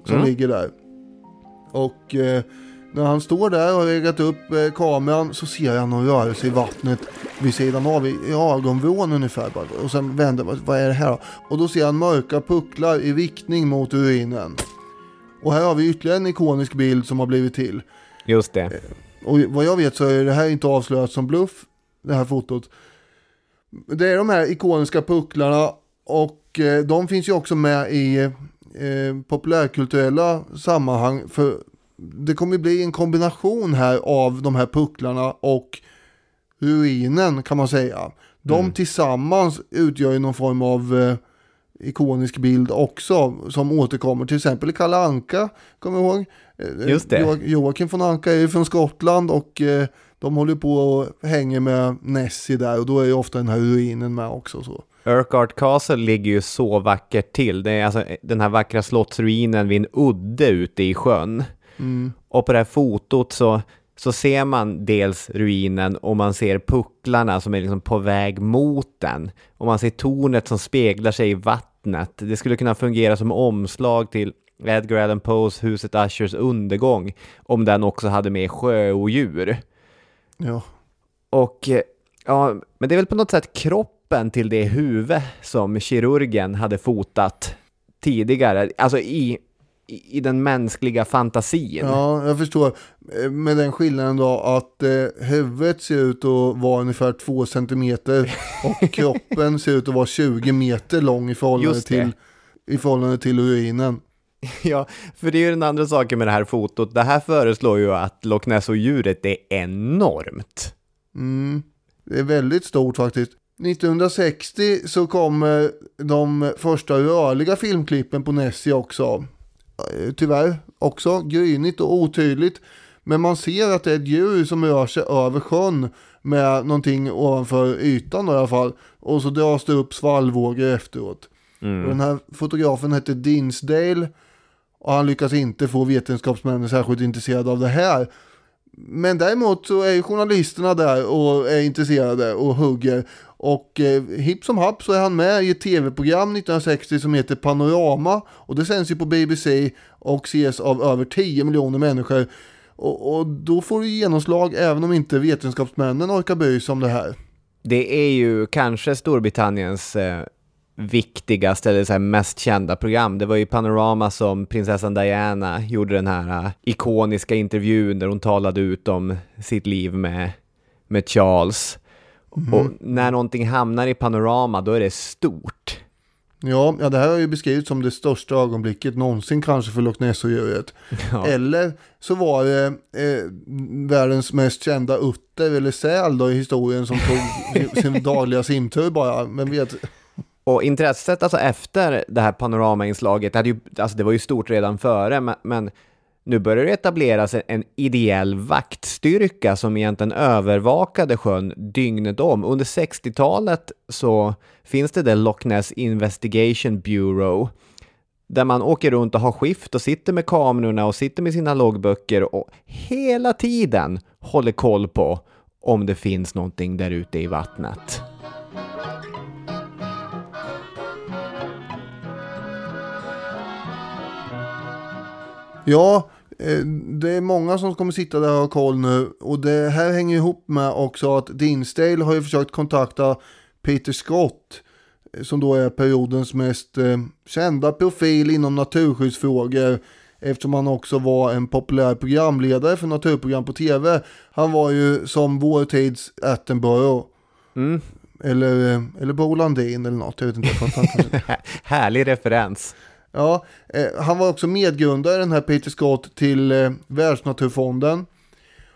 Som Mm. ligger där. Och eh, när han står där och har legat upp eh, kameran så ser han någon rörelse i vattnet vid sidan av, i, i ögonvrån ungefär. bara. Och sen vänder vad, vad är det här då? Och då ser han mörka pucklar i riktning mot ruinen. Och här har vi ytterligare en ikonisk bild som har blivit till. just det. Och vad jag vet så är det här inte avslöjat som bluff, det här fotot. Det är de här ikoniska pucklarna och eh, de finns ju också med i eh, populärkulturella sammanhang. För det kommer bli en kombination här av de här pucklarna och ruinen kan man säga. De tillsammans utgör ju någon form av eh, ikonisk bild också som återkommer till exempel Kalle Anka, kommer ihåg? Eh, Just det. Jo- Joakim von Anka är ju från Skottland och eh, de håller på och hänger med Nessie där och då är ju ofta den här ruinen med också. Så. Urquhart Castle ligger ju så vackert till. Det är alltså den här vackra slottsruinen vid en udde ute i sjön. Och på det här fotot så, så ser man dels ruinen och man ser pucklarna som är liksom på väg mot den. Och man ser tornet som speglar sig i vattnet. Det skulle kunna fungera som omslag till Edgar Allan Poes Huset Ushers undergång om den också hade med sjöodjur. Ja. Och eh, ja, men det är väl på något sätt kroppen till det huvud som kirurgen hade fotat tidigare, alltså i, i, i den mänskliga fantasin. ja, jag förstår. Eh, Med den skillnaden då att eh, huvudet ser ut att vara ungefär två centimeter och kroppen ser ut att vara 20 meter lång i förhållande, till, i förhållande till ruinen. Ja, för det är ju den andra saken med det här fotot. Det här föreslår ju att Loch Ness-djuret är enormt. Mm, det är väldigt stort faktiskt. 1960 så kommer de första rörliga filmklippen på Nessie också. Eh, Tyvärr också grynigt och otydligt. Men man ser att det är ett djur som rör sig över sjön med någonting ovanför ytan i alla fall. Och så dras det upp svallvågor efteråt. Och den här fotografen hette Dinsdale och han lyckas inte få vetenskapsmännen särskilt intresserade av det här. Men däremot så är journalisterna där och är intresserade och hugger. Och eh, hipp som happ så är han med i ett tv-program 1960 som heter Panorama. Och det sänds ju på BBC och ses av över 10 miljoner människor. Och, och då får det genomslag även om inte vetenskapsmännen orkar bry sig om det här. Det är ju kanske Storbritanniens eh, viktigaste eller så här mest kända program. Det var ju Panorama som prinsessan Diana gjorde den här uh, ikoniska intervjun där hon talade ut om sitt liv med, med Charles. Och när någonting hamnar i Panorama då är det stort. Ja, ja, det här har ju beskrivits som det största ögonblicket någonsin kanske för Loch Ness-odjuret. Ja. Eller så var det eh, världens mest kända utter eller säl då i historien som tog sin, sin dagliga simtur bara. Men vet, Och intresset alltså efter det här panoramainslaget, det, hade ju, alltså det var ju stort redan före, men, men nu börjar det etableras en, ideell vaktstyrka som egentligen övervakade sjön dygnet om. Under 60-talet så finns det det Loch Ness Investigation Bureau där man åker runt och har skift och sitter med kamerorna och sitter med sina loggböcker och hela tiden håller koll på om det finns någonting där ute i vattnet. ja, det är många som kommer sitta där och ha koll nu. Och det här hänger ihop med också att Dinsdale har ju försökt kontakta Peter Scott. eh, Som då är periodens mest eh, kända profil inom naturskyddsfrågor. Eftersom han också var en populär programledare för naturprogram på tv. Han var ju som vår tids Attenborough. Mm. Eller, eh, eller Bo Landin eller något, jag vet inte. Härlig referens. Ja, eh, han var också medgrundare, den här Peter Scott, till eh, Världsnaturfonden.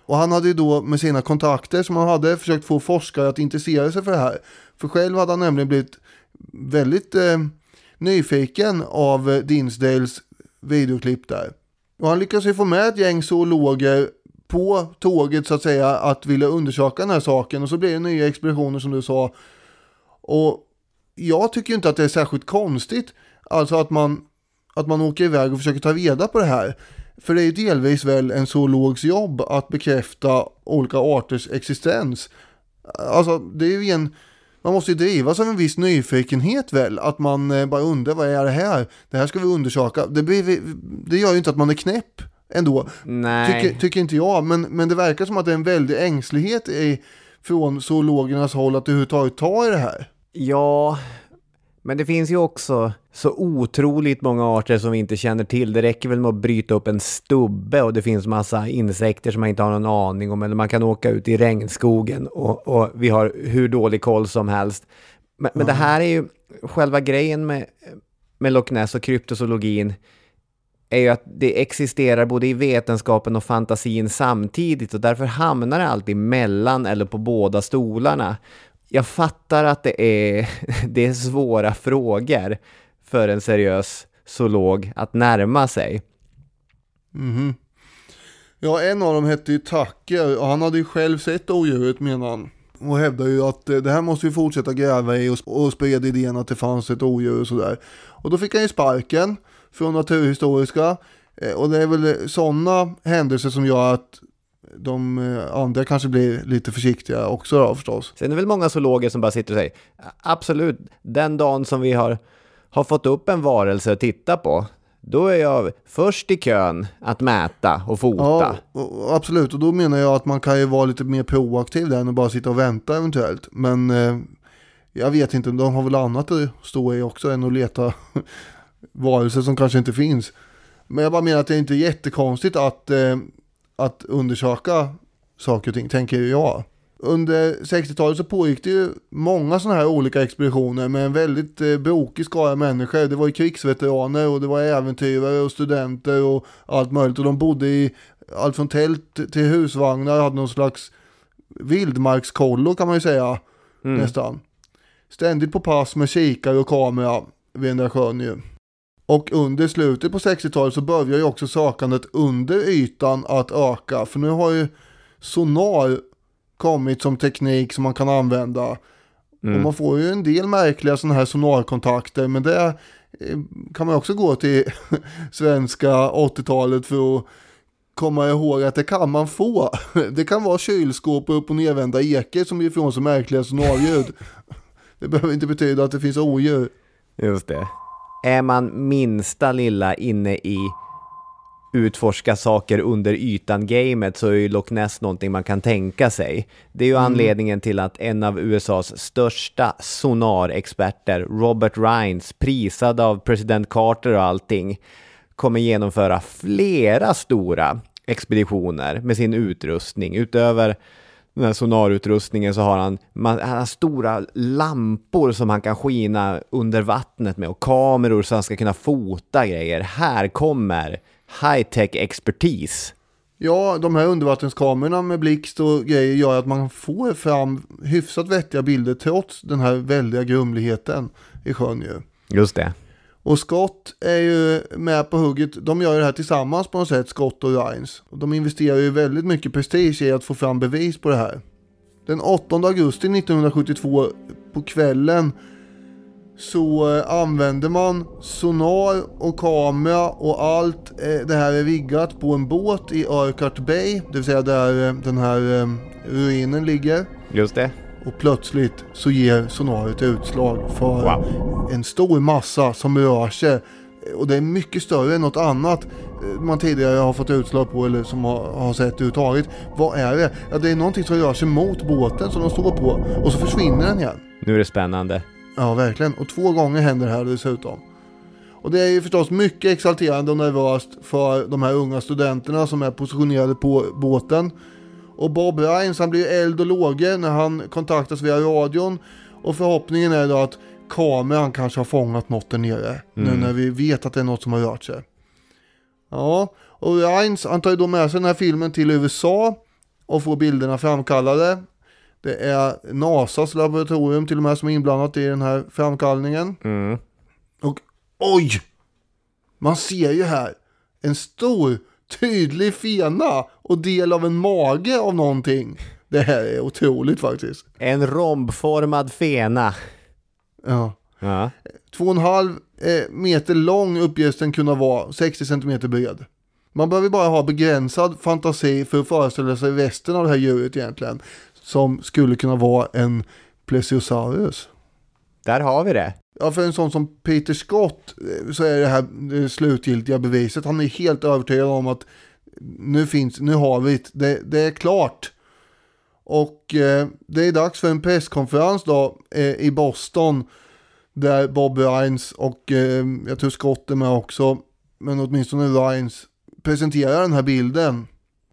Och han hade ju då med sina kontakter som han hade försökt få forskare att intressera sig för det här. För själv hade han nämligen blivit väldigt eh, nyfiken av eh, Dinsdales videoklipp där. Och han lyckades ju få med ett gäng zoologer på tåget så att säga att vilja undersöka den här saken och så blir det nya expeditioner som du sa. Och jag tycker inte att det är särskilt konstigt, alltså att man att man åker iväg och försöker ta reda på det här. För det är ju delvis väl en zoologs jobb att bekräfta olika arters existens. Alltså det är ju en, man måste ju drivas av en viss nyfikenhet väl, att man eh, bara undrar vad är det här? Det här ska vi undersöka. Det, blir, det gör ju inte att man är knäpp ändå, Nej. tycker, tycker inte jag. Men, men det verkar som att det är en väldig ängslighet i, från zoologernas håll att överhuvudtaget ta i det här. Ja, men det finns ju också så otroligt många arter som vi inte känner till. Det räcker väl med att bryta upp en stubbe och det finns massa insekter som man inte har någon aning om. Eller man kan åka ut i regnskogen och, och vi har hur dålig koll som helst. Men, men det här är ju själva grejen med, med Loch Ness och kryptozoologin är ju att det existerar både i vetenskapen och fantasin samtidigt och därför hamnar det alltid mellan eller på båda stolarna. Jag fattar att det är, det är svåra frågor för en seriös zoolog att närma sig. Mhm. Ja, en av dem hette ju Tucker och han hade ju själv sett odjuret menar han. Och hävdar ju att eh, det här måste vi fortsätta gräva i och, och spred idén att det fanns ett odjur och sådär. Och då fick han ju sparken från Naturhistoriska. Eh, och det är väl eh, sådana händelser som gör att de eh, andra kanske blir lite försiktiga också då förstås. Sen är det väl många zoologer som bara sitter och säger absolut, den dagen som vi har, har fått upp en varelse att titta på, då är jag först i kön att mäta och fota. Ja, absolut. Och då menar jag att man kan ju vara lite mer proaktiv där än att bara sitta och vänta eventuellt. Men eh, jag vet inte, de har väl annat att stå i också än att leta varelser som kanske inte finns. Men jag bara menar att det är inte jättekonstigt att, eh, att undersöka saker och ting, tänker jag. Under 60-talet så pågick det ju många sådana här olika expeditioner med en väldigt eh, brokig skara människor. Det var ju krigsveteraner och det var äventyrare och studenter och allt möjligt. Och de bodde i allt från tält till husvagnar, hade någon slags vildmarkskollo kan man ju säga nästan. Ständigt på pass med kikare och kamera vid den där sjön ju. Och under slutet på 60-talet så börjar ju också sökandet under ytan att öka. För nu har ju sonar kommit som teknik som man kan använda. Och man får ju en del märkliga sådana här sonarkontakter. Men det eh, kan man också gå till svenska 80-talet för att komma ihåg att det kan man få. Det kan vara kylskåp och upp och nedvända ekor som ger ifrån sig märkliga sonarljud. Det behöver inte betyda att det finns odjur. Just det. Är man minsta lilla inne i utforska saker under ytan-gamet så är ju Loch Ness någonting man kan tänka sig. Det är ju anledningen till att en av USAs största sonarexperter, Robert Rines, prisad av president Carter och allting, kommer genomföra flera stora expeditioner med sin utrustning. Utöver den här sonarutrustningen så har han, man, han har stora lampor som han kan skina under vattnet med och kameror så han ska kunna fota grejer. Här kommer high-tech expertis. Ja, de här undervattenskamerorna med blixt och grejer gör att man får fram hyfsat vettiga bilder trots den här väldiga grumligheten i sjön ju. Just det. Och Scott är ju med på hugget. De gör ju det här tillsammans på något sätt, Scott och Rines. Och De investerar ju väldigt mycket prestige i att få fram bevis på det här. Den 8 augusti 1972 på kvällen så eh, använder man sonar och kamera och allt eh, det här är riggat på en båt i Urquhart Bay, det vill säga där eh, den här ruinen ligger. Just det. Och plötsligt så ger sonaret utslag för Wow. en stor massa som rör sig. Och det är mycket större än något annat eh, man tidigare har fått utslag på eller som har, har sett överhuvudtaget. Vad är det? Ja, det är någonting som rör sig mot båten som de står på och så försvinner den igen. Nu är det spännande. Ja, verkligen. Och två gånger händer det här dessutom. Och det är ju förstås mycket exalterande och nervöst för de här unga studenterna som är positionerade på båten. Och Bob Rines han blir eld och lågor när han kontaktas via radion. Och förhoppningen är då att kameran kanske har fångat något där nere. Nu när vi vet att det är något som har rört sig. Ja, och Rines han tar ju då med sig den här filmen till USA och får bilderna framkallade. Det är NASAs laboratorium till och med som är inblandat i den här framkallningen. Mm. Och oj! Man ser ju här en stor tydlig fena och del av en mage av någonting. Det här är otroligt faktiskt. En rombformad fena. Ja. Ja. Två och en halv eh, meter lång uppges den kunna vara, 60 centimeter bred. Man behöver bara ha begränsad fantasi för att föreställa sig resten av det här djuret egentligen. Som skulle kunna vara en plesiosaurus. Där har vi det. Ja, för en sån som Peter Scott eh, så är det här det slutgiltiga beviset. Han är helt övertygad om att nu finns, nu har vi det, det, det är klart. Och eh, det är dags för en presskonferens då eh, i Boston. Där Bob Rines och eh, jag tror Scott är med också. Men åtminstone Rines presenterar den här bilden.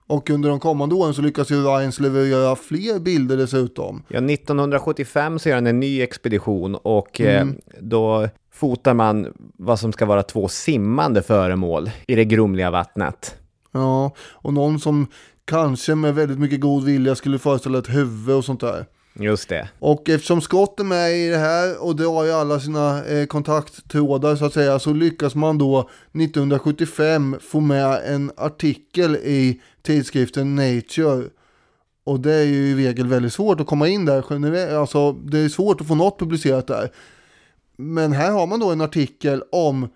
Och under de kommande åren så lyckas ju Rines leverera fler bilder dessutom. Ja, 1975 så gör han en ny expedition och eh, då fotar man vad som ska vara två simmande föremål i det grumliga vattnet. Ja, och någon som kanske med väldigt mycket god vilja skulle föreställa ett huvud och sånt där. Just det. Och eftersom Scott är med i det här och drar ju alla sina eh, kontakttrådar så att säga så lyckas man då 1975 få med en artikel i tidskriften Nature. Och det är ju i regel väldigt svårt att komma in där. generellt. Alltså det är svårt att få något publicerat där. Men här har man då en artikel om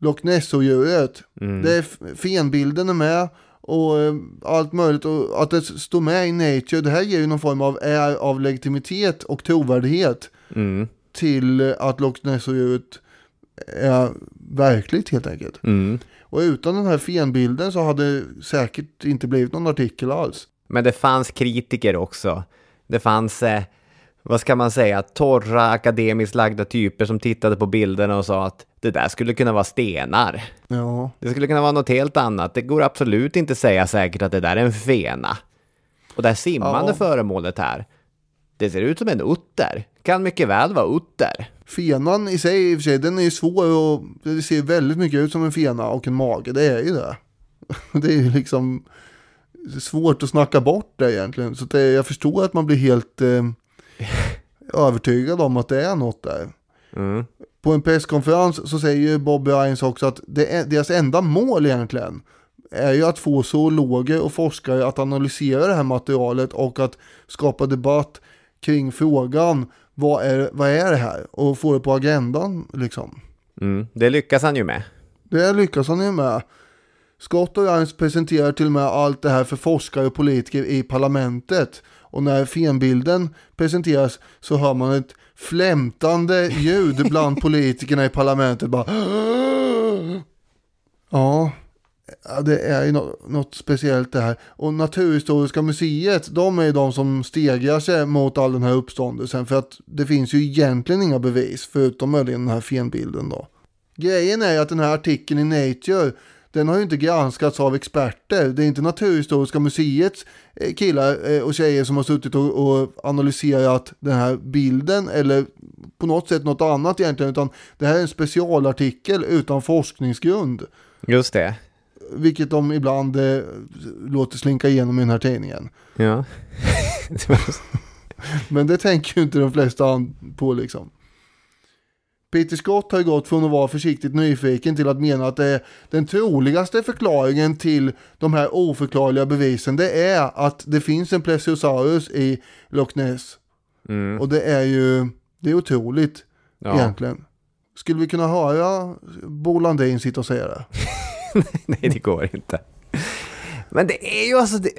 Loch Ness-odjuret. Det är fenbilden är med och eh, allt möjligt och att det står med i Nature. Det här ger ju någon form av är av legitimitet och trovärdighet Mm. till att Loch Ness-odjuret är verkligt helt enkelt. Mm. Och utan den här fenbilden så hade det säkert inte blivit någon artikel alls. Men det fanns kritiker också. Det fanns, eh, vad ska man säga, torra akademiskt lagda typer som tittade på bilderna och sa att det där skulle kunna vara stenar. Ja, Det skulle kunna vara något helt annat. Det går absolut inte säga säkert att det där är en fena. Och det här simmande Ja. föremålet här, det ser ut som en utter. Kan mycket väl vara utter. fenan i sig i och för sig, den är ju svår och det ser väldigt mycket ut som en fena och en mage. Det är ju det. Det är ju liksom svårt att snacka bort det egentligen. Så det, jag förstår att man blir helt eh, övertygad om att det är något där. Mm. På en presskonferens så säger ju Bob Rines också att det är, deras enda mål egentligen är ju att få zoologer och forskare att analysera det här materialet och att skapa debatt kring frågan vad är, vad är det här och få det på agendan liksom. Mm. Det lyckas han ju med. Det lyckas han ju med. Scott och Rines presenterar till och med allt det här för forskare och politiker i parlamentet. Och när fenbilden presenteras så hör man ett flämtande ljud bland politikerna i parlamentet. Bara Ja, det är ju nå- något speciellt det här. Och Naturhistoriska museet, de är ju de som stegrar sig mot all den här uppståndelsen. För att det finns ju egentligen inga bevis, förutom möjligen den här fenbilden då. Grejen är ju att den här artikeln i Nature, den har ju inte granskats av experter. Det är inte Naturhistoriska museets eh, killar eh, och tjejer som har suttit och, analyserat den här bilden eller på något sätt något annat egentligen. Utan det här är en specialartikel utan forskningsgrund. Just det. Vilket de ibland eh, låter slinka igenom i den här tidningen. Ja. Men det tänker ju inte de flesta på liksom. Peter Scott har ju gått från att vara försiktigt nyfiken till att mena att det är den troligaste förklaringen till de här oförklarliga bevisen. Det är att det finns en plesiosaurus i Loch Ness. Och det är ju, det är otroligt Ja. egentligen. Skulle vi kunna höra Bo Landin sitta och säga det? Nej, det går inte. Men det är ju alltså... Det,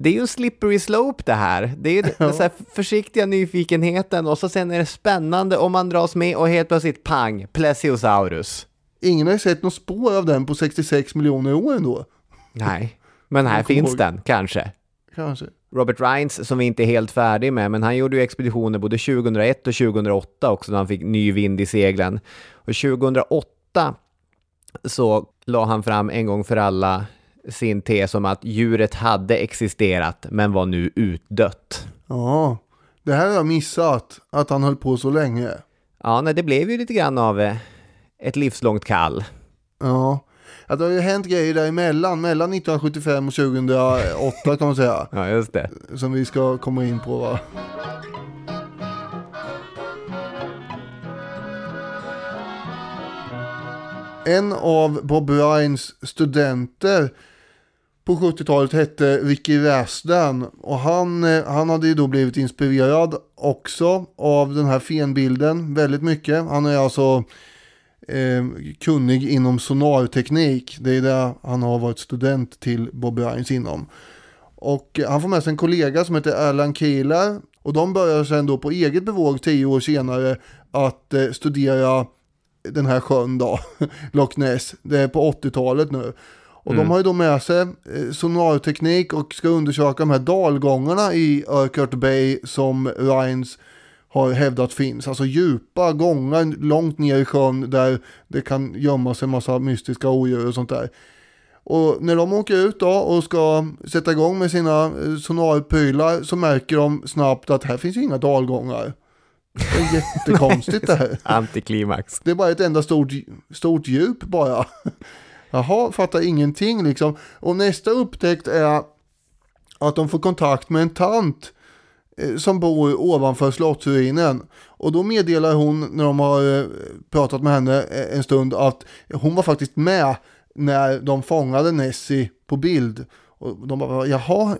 det är ju en slippery slope det här. Det är ju den så här försiktiga nyfikenheten och så sen är det spännande om man dras med och helt plötsligt pang, plesiosaurus. Ingen har ju sett något spår av den på 66 miljoner år ändå. Nej, men här finns ihåg. den, kanske. Kanske. Robert Rines, som vi inte är helt färdig med, men han gjorde ju expeditioner både 2001 och 2008 också, när han fick ny vind i seglen. Och 2008 så la han fram en gång för alla sin tes om att djuret hade existerat, men var nu utdött. Ja, det här har jag missat, att han höll på så länge. Ja, nej, det blev ju lite grann av eh, ett livslångt kall. Ja. ja, det har ju hänt grejer däremellan, mellan 1975 och 2008 kan man säga. Ja, just det. Som vi ska komma in på va. En av Bob Rines studenter på 70-talet hette Ricky Räsden. och han, eh, han hade ju då blivit inspirerad också av den här fenbilden väldigt mycket. Han är alltså eh, kunnig inom sonarteknik. Det är det han har varit student till Bob Ryans inom. Och han får med sig en kollega som heter Erland Keeler. Och de börjar sen då på eget bevåg tio år senare att eh, studera den här sjön då, Loch Ness. Det är på 80-talet nu. Och de har ju då med sig eh, sonarteknik och ska undersöka de här dalgångarna i Urquhart Bay som Rines har hävdat finns. Alltså djupa gångar långt ner i sjön där det kan gömma sig en massa mystiska odjur och sånt där. Och när de åker ut då och ska sätta igång med sina eh, sonarprylar så märker de snabbt att här finns ju inga dalgångar. Det är jättekonstigt det här. Antiklimax. Det är bara ett enda stort, stort djup bara. Jaha, fattar ingenting liksom. Och nästa upptäckt är att de får kontakt med en tant eh, som bor ovanför slottsruinen. Och då meddelar hon när de har eh, pratat med henne eh, en stund att hon var faktiskt med när de fångade Nessie på bild. Och de bara, jaha,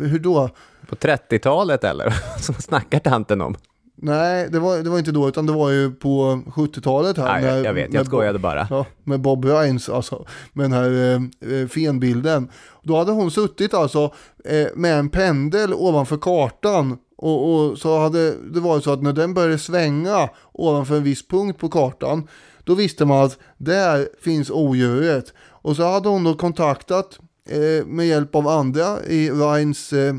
hur då? På 30-talet eller? Som snackar tanten om. Nej, det var, det var inte då, utan det var ju på 70-talet här. Nej, jag, jag vet, jag skojade bara. Ja, med Bob Rines alltså, med den här eh, eh, fenbilden. Då hade hon suttit alltså eh, med en pendel ovanför kartan och, och så hade det varit så att när den började svänga ovanför en viss punkt på kartan då visste man att där finns odjuret. Och så hade hon då kontaktat eh, med hjälp av andra i Rines eh,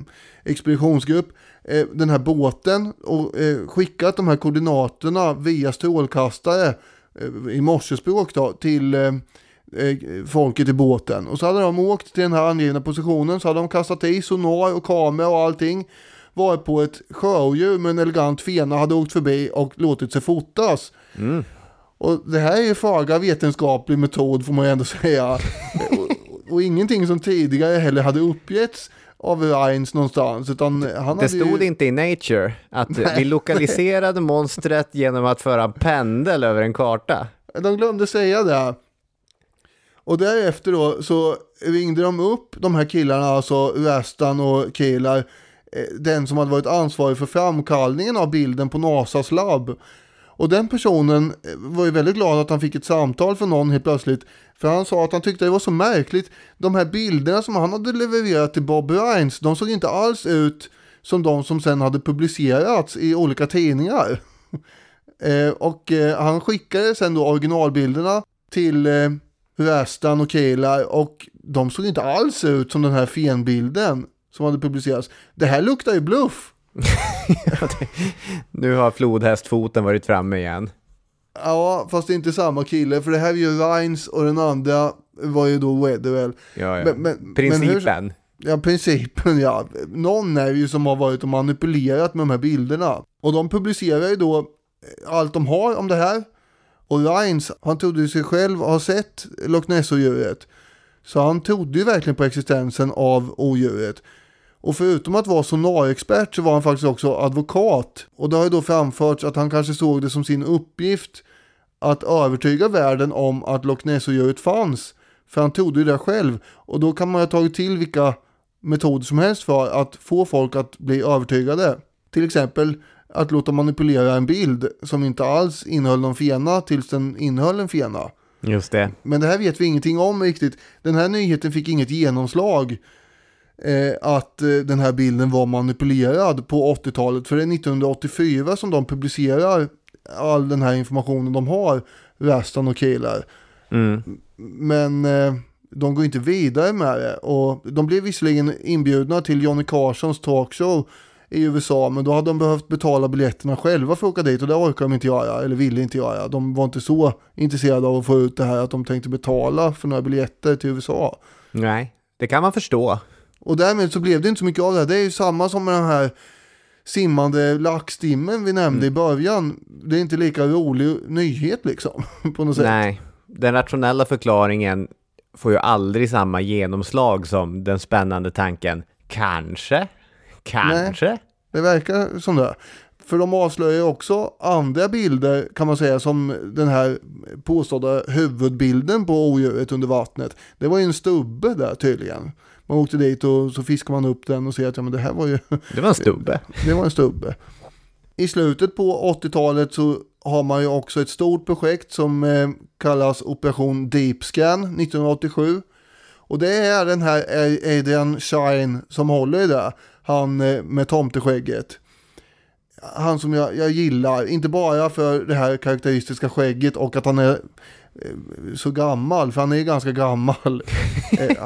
expeditionsgrupp eh, den här båten och eh, skickat de här koordinaterna via strålkastare eh, i morsespråk då till folket i båten. Och så hade de åkt till den här angivna positionen så hade de kastat i sonar och kamera och allting. Var på ett sjöodjur med en elegant fena hade åkt förbi och låtit sig fotas. Och det här är ju föga vetenskaplig metod får man ju ändå säga. och, och ingenting som tidigare heller hade uppgetts av Rines någonstans. Utan han Det stod ju... inte i Nature att vi lokaliserade monstret genom att föra en pendel över en karta. De glömde säga det. Och därefter då så ringde de upp de här killarna, alltså Rastan och Kilar, eh, den som hade varit ansvarig för framkallningen av bilden på NASAs labb. Och den personen eh, var ju väldigt glad att han fick ett samtal från någon helt plötsligt. För han sa att han tyckte det var så märkligt. De här bilderna som han hade levererat till Bob Rines, de såg inte alls ut som de som sen hade publicerats i olika tidningar. Eh, och eh, han skickade sen då originalbilderna till eh, Rastan och Kelar och de såg inte alls ut som den här fenbilden som hade publicerats. Det här luktar ju bluff. Nu har flodhästfoten varit framme igen. Ja, fast det är inte samma kille för det här är ju Rines och den andra var ju då Weatherwell. Ja, ja. Men- men- men Principen. Ja, principen ja. Någon är ju som har varit och manipulerat med de här bilderna. Och de publicerar ju då eh, allt de har om det här. Och Rines, han trodde ju sig själv ha sett Loch Ness-odjuret. Så han trodde ju verkligen på existensen av odjuret. Och förutom att vara sonarexpert så var han faktiskt också advokat. Och det har ju då framförts att han kanske såg det som sin uppgift att övertyga världen om att Loch Ness-odjuret fanns. För han trodde ju det själv. Och då kan man ju ha tagit till vilka metoder som helst för att få folk att bli övertygade. Till exempel att låta manipulera en bild som inte alls innehöll någon fena tills den innehöll en fena. Just det. Men det här vet vi ingenting om riktigt. Den här nyheten fick inget genomslag. Eh, att eh, den här bilden var manipulerad på 80-talet. För det är 1984 som de publicerar all den här informationen de har. Rastan och Kilar. Mm. Men eh, de går inte vidare med det. Och de blev visserligen inbjudna till Johnny Carsons talkshow i USA. Men då hade de behövt betala biljetterna själva för att åka dit. Och det orkar de inte göra. Eller ville inte göra. De var inte så intresserade av att få ut det här att de tänkte betala för några biljetter till USA. Nej, det kan man förstå. Och därmed så blev det inte så mycket av det här. Det är ju samma som med den här simmande laxstimmen vi nämnde i början. Det är inte lika rolig nyhet liksom. På något sätt. Nej, den rationella förklaringen får ju aldrig samma genomslag som den spännande tanken kanske, kanske. Det verkar som det. För de avslöjar också andra bilder kan man säga som den här påstådda huvudbilden på odjuret under vattnet. Det var ju en stubbe där tydligen. Man åkte dit och så fiskade man upp den och ser att ja, men det här var ju Det var en stubbe. det var en stubbe. I slutet på 80-talet så har man ju också ett stort projekt som eh, kallas Operation Deep Scan 1987. Och det är den här Adrian Shine som håller i det, han eh, med tomteskägget. Han som jag, jag gillar, inte bara för det här karaktäristiska skägget och att han är eh, så gammal, för han är ganska gammal. Eh,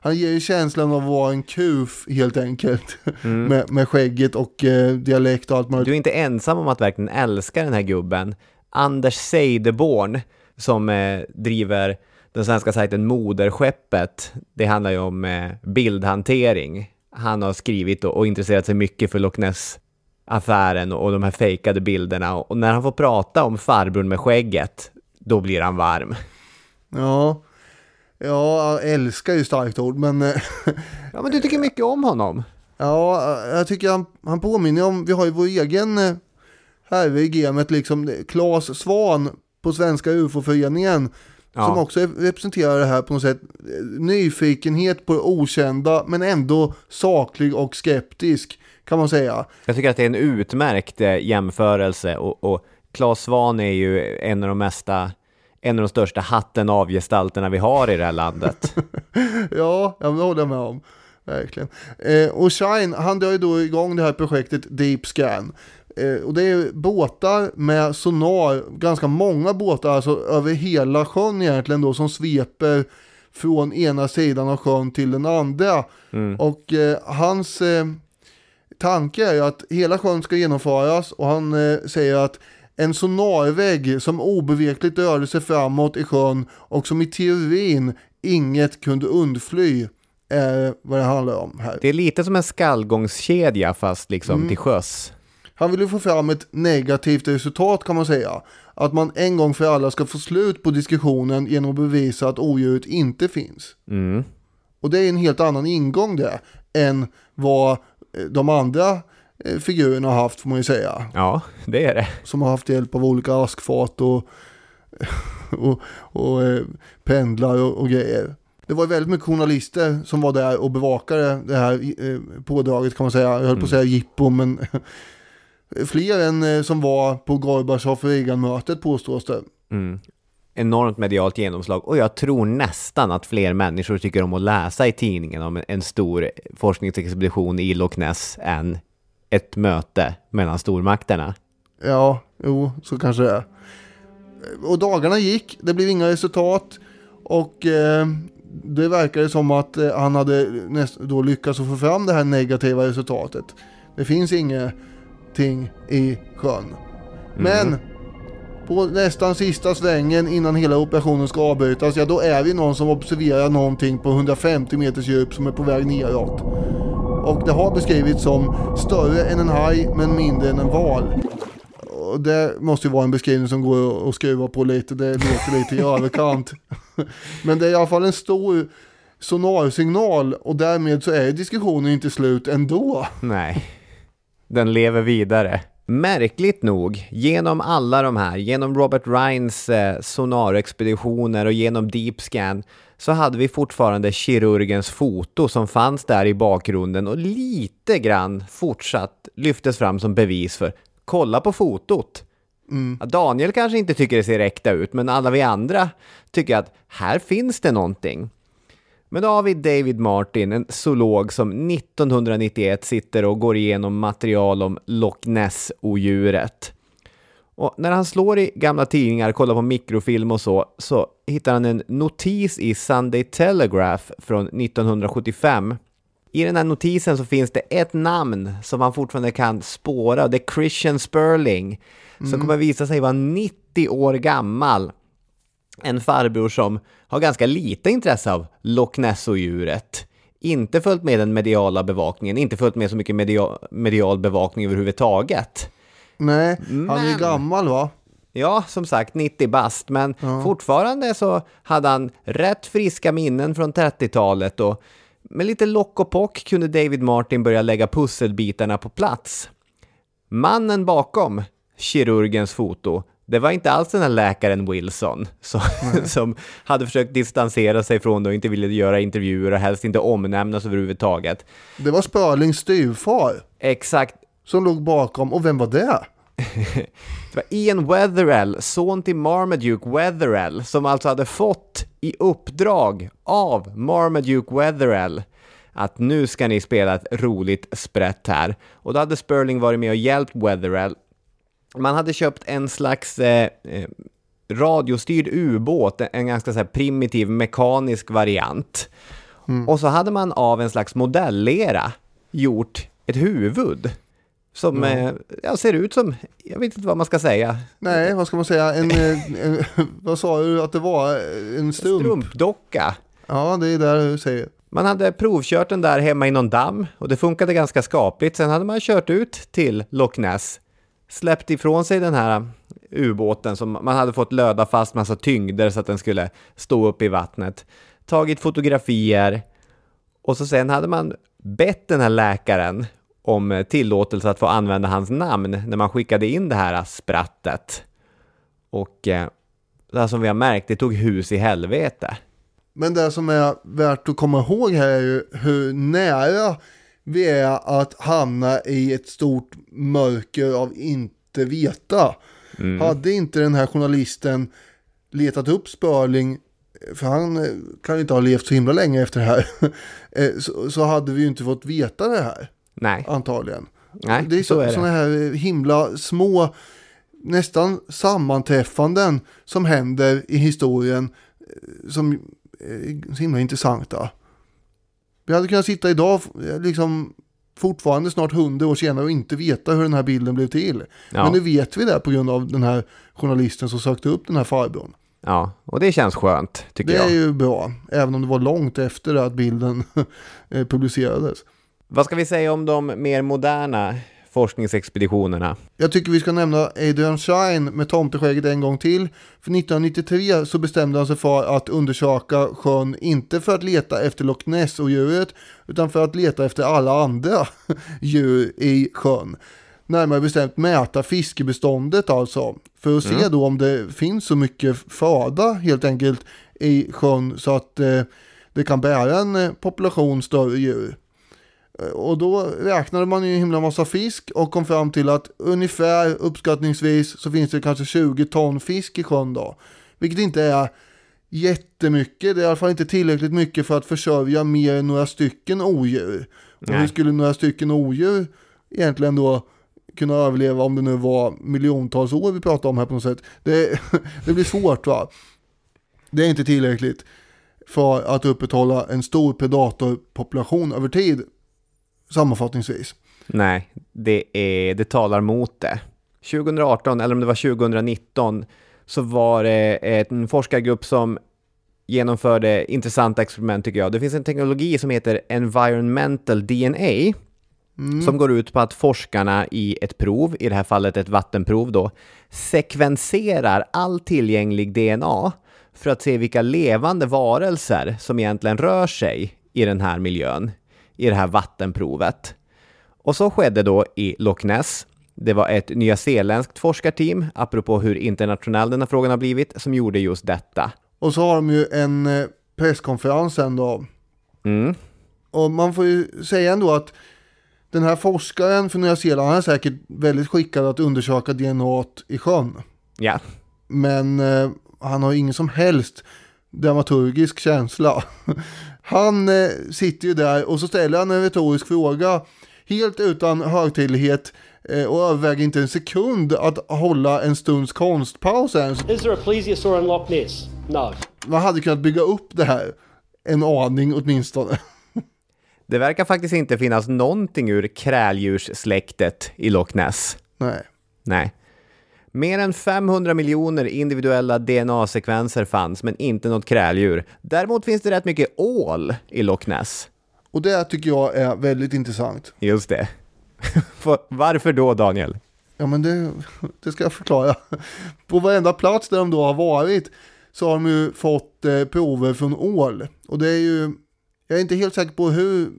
han- ger ju känslan av att vara en kuf helt enkelt. Med, med skägget och eh, dialekt och allt möjligt. Du är inte ensam om att verkligen älska den här gubben. Anders Seideborn, som eh, driver den svenska sajten Moderskeppet, det handlar ju om eh, bildhantering. Han har skrivit och, och intresserat sig mycket för Loch Ness-affären och, och de här fejkade bilderna. Och, när han får prata om farbrorn med skägget, då blir han varm. Ja, ja, jag älskar ju starkt ord, men eh, Ja, men du tycker mycket om honom. ja, jag tycker han, han påminner om, vi har ju vår egen eh, herre i gamet, liksom Claes Svan på Svenska UFO-föreningen. Ja. Som också representerar det här på något sätt. eh, Nyfikenhet på det okända, men ändå saklig och skeptisk, kan man säga. Jag tycker att det är en utmärkt eh, jämförelse och, och Claes Svahn är ju en av de mesta, en av de största hatten av-gestalterna vi har i det här landet. Ja, jag håller med om. Verkligen. Eh, och Shine, han drar ju då igång det här projektet Deep Scan. Eh, och det är båtar med sonar, ganska många båtar, alltså över hela sjön egentligen då, som sveper från ena sidan av sjön till den andra. Och eh, hans eh, tanke är ju att hela sjön ska genomföras och han eh, säger att en sonarvägg som obevekligt rörde sig framåt i sjön och som i teorin inget kunde undfly är vad det handlar om här. Det är lite som en skallgångskedja fast liksom till sjöss. Han vill ju få fram ett negativt resultat kan man säga. Att man en gång för alla ska få slut på diskussionen genom att bevisa att odjuret inte finns. Mm. Och det är en helt annan ingång det än vad de andra eh, figurerna har haft får man ju säga. Ja, det är det. Som har haft hjälp av olika askfat och, och, och eh, pendlar och, och grejer. Det var väldigt mycket journalister som var där och bevakade det här eh, pådraget kan man säga. Jag höll på att säga jippo men fler än eh, som var på Gorbachev och Reagan-mötet påstås det. Mm. Enormt medialt genomslag och jag tror nästan att fler människor tycker om att läsa i tidningen om en stor forskningsexpedition i Loch Ness än ett möte mellan stormakterna. Ja, jo, så kanske det är. Och dagarna gick, det blev inga resultat. Och eh, det verkade som att eh, han hade näst, då lyckats att få fram det här negativa resultatet. Det finns ingenting i sjön. Men på nästan sista svängen innan hela operationen ska avbrytas, ja då är vi någon som observerar någonting på 150 meters djup som är på väg neråt. Och det har beskrivits som större än en haj men mindre än en val. Och det måste ju vara en beskrivning som går att skruva på lite, det låter lite i överkant. Men det är i alla fall en stor sonarsignal och därmed så är diskussionen inte slut ändå. Nej, den lever vidare. Märkligt nog, genom alla de här, genom Robert Rhines eh, sonarexpeditioner och genom Deep Scan, så hade vi fortfarande kirurgens foto som fanns där i bakgrunden och lite grann fortsatt lyftes fram som bevis för kolla på fotot. Ja, Daniel kanske inte tycker det ser äkta ut, men alla vi andra tycker att här finns det någonting. Men då har vi David Martin, en zoolog som 1991 sitter och går igenom material om Loch Ness-odjuret. Och när han slår i gamla tidningar, kollar på mikrofilm och så, så hittar han en notis i Sunday Telegraph från 1975. I den här notisen så finns det ett namn som man fortfarande kan spåra, det är Christian Sperling, som kommer visa sig vara 90 år gammal en farbror som har ganska lite intresse av Loch Ness-djuret. Inte följt med den mediala bevakningen, inte följt med så mycket media medial bevakning överhuvudtaget. Nej, han är gammal va? Ja, som sagt 90 bast, men fortfarande så hade han rätt friska minnen från 30-talet och med lite lock och pock kunde David Martin börja lägga pusselbitarna på plats. Mannen bakom kirurgens foto, det var inte alls den här läkaren Wilson som, som hade försökt distansera sig från det och inte ville göra intervjuer och helst inte omnämnas överhuvudtaget. Det var Spörlings styvfar Exakt, som låg bakom, och vem var det? det var Ian Wetherell, son till Marmaduke Wetherell, som alltså hade fått i uppdrag av Marmaduke Wetherell att nu ska ni spela ett roligt sprätt här. Och då hade Sperling varit med och hjälpt Wetherell. Man hade köpt en slags eh, eh, radiostyrd ubåt, en ganska så primitiv mekanisk variant. Och så hade man av en slags modellera gjort ett huvud. Som eh, ja, ser ut som, jag vet inte vad man ska säga, Nej, vad ska man säga? En, eh, en, vad sa du att det var? En stump? strumpdocka. Ja, det är där du säger. Man hade provkört den där hemma i någon damm och det funkade ganska skapligt. Sen hade man kört ut till Loch Ness, släppt ifrån sig den här ubåten som man hade fått löda fast massa tyngder så att den skulle stå upp i vattnet. Tagit fotografier och så sen hade man bett den här läkaren om tillåtelse att få använda hans namn när man skickade in det här sprattet. Och eh, det här som vi har märkt, det tog hus i helvete. Men det som är värt att komma ihåg här är ju hur nära vi är att hamna i ett stort mörker av inte veta. Hade inte den här journalisten letat upp Spörling, för han eh, kan inte ha levt så himla länge efter det här, eh, så, så hade vi ju inte fått veta det här Nej, antagligen. nej det är så så, är det. sådana här himla små, nästan sammanträffanden som händer i historien eh, som är så himla intressanta. Vi hade kunnat sitta idag, eh, liksom fortfarande snart hundra år senare och inte veta hur den här bilden blev till. Ja. Men nu vet vi det på grund av den här journalisten som sökte upp den här farbrorn. Ja, och det känns skönt, tycker Det jag. är ju bra, även om det var långt efter att bilden eh, publicerades. Vad ska vi säga om de mer moderna forskningsexpeditionerna? Jag tycker vi ska nämna Adrian Shine med tomteskägget en gång till. För 1993 så bestämde han sig för att undersöka sjön, inte för att leta efter Loch Ness och djuret, utan för att leta efter alla andra djur i sjön. Närmare bestämt mäta fiskebeståndet alltså. För att se då om det finns så mycket föda helt enkelt i sjön så att eh, det kan bära en eh, population större djur. Och då räknade man ju en himla massa fisk och kom fram till att ungefär uppskattningsvis så finns det kanske 20 ton fisk i sjön då. Vilket inte är jättemycket, det är i alla fall inte tillräckligt mycket för att försörja mer än några stycken odjur. Och hur skulle några stycken odjur egentligen då kunna överleva om det nu var miljontals år vi pratar om här på något sätt. Det, det blir svårt va. Det är inte tillräckligt för att upprätthålla en stor predatorpopulation över tid sammanfattningsvis. Nej, det, är, det talar mot det. 2018, eller om det var 2019, så var det en forskargrupp som genomförde intressanta experiment tycker jag. Det finns en teknologi som heter Environmental DNA som går ut på att forskarna i ett prov, i det här fallet ett vattenprov då, sekvenserar all tillgänglig DNA för att se vilka levande varelser som egentligen rör sig i den här miljön, i det här vattenprovet. Och så skedde då i Loch Ness. Det var ett nyzeeländskt forskarteam, apropå hur internationell den här frågan har blivit, som gjorde just detta. Och så har de ju en eh, presskonferens sen då. Mm. Och man får ju säga ändå att den här forskaren från Nya Zeeland han är säkert väldigt skickad att undersöka DNA i sjön. Ja, Men eh, han har ingen som helst dramaturgisk känsla. Han eh, sitter ju där och så ställer han en retorisk fråga helt utan högtidlighet eh, och överväger inte en sekund att hålla en stunds konstpaus ens. Is there a plesiosaur in Loch Ness? No. Man hade kunnat bygga upp det här en aning åtminstone. det verkar faktiskt inte finnas någonting ur kräldjurssläktet i Loch Ness. Nej. Nej. Mer än 500 miljoner individuella DNA-sekvenser fanns, men inte något kräldjur. Däremot finns det rätt mycket ål i Loch Ness. Och det tycker jag är väldigt intressant. Just det. Varför då, Daniel? Ja men det, det ska jag förklara. På varenda plats där de då har varit så har de ju fått eh, prover från ål. Och det är ju, jag är inte helt säker på hur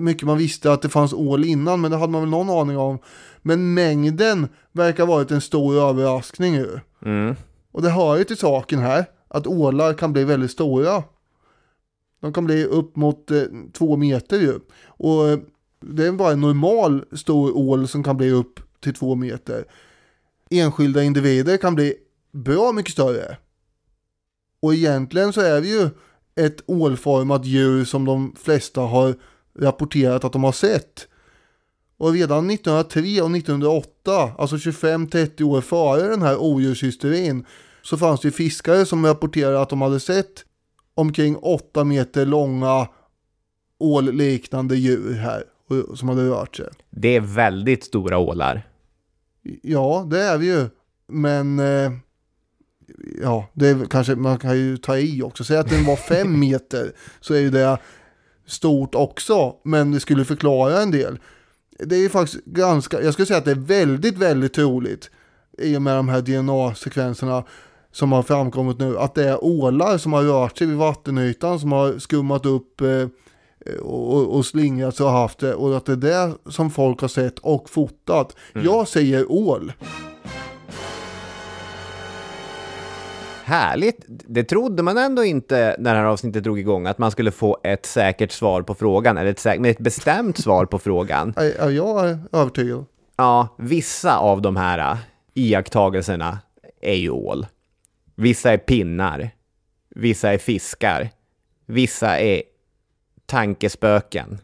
mycket man visste att det fanns ål innan, men det hade man väl någon aning om. Men mängden verkar ha varit en stor överraskning ju. Mm. Och det hör ju till saken här, att ålar kan bli väldigt stora. De kan bli upp mot eh, två meter ju. Och eh, det är bara en normal stor ål som kan bli upp till 2 meter. Enskilda individer kan bli bra mycket större. Och egentligen så är det ju ett ålformat djur som de flesta har rapporterat att de har sett. Och redan 1903 och 1908, alltså 25-30 år före den här odjurshysterin, så fanns det fiskare som rapporterade att de hade sett omkring 8 meter långa ålliknande djur här som hade rört sig. Det är väldigt stora ålar. Ja, det är vi ju. Men eh, ja, det är kanske man kan ju ta i också. Säg att den var fem meter så är ju det stort också. Men det skulle förklara en del. Det är faktiskt ganska, jag skulle säga att det är väldigt, väldigt troligt i och med de här DNA-sekvenserna som har framkommit nu, att det är ålar som har rört sig vid vattenytan, som har skummat upp eh, och, och slingrat sig och haft det och att det är det som folk har sett och fotat. Mm. Jag säger ål. Härligt! Det trodde man ändå inte när det här avsnittet drog igång, att man skulle få ett säkert svar på frågan, eller ett, säkert, ett bestämt svar på frågan. Ja, jag är övertygad. Ja, vissa av de här iakttagelserna är ju ål. Vissa är pinnar. Vissa är fiskar. Vissa är tankespöken.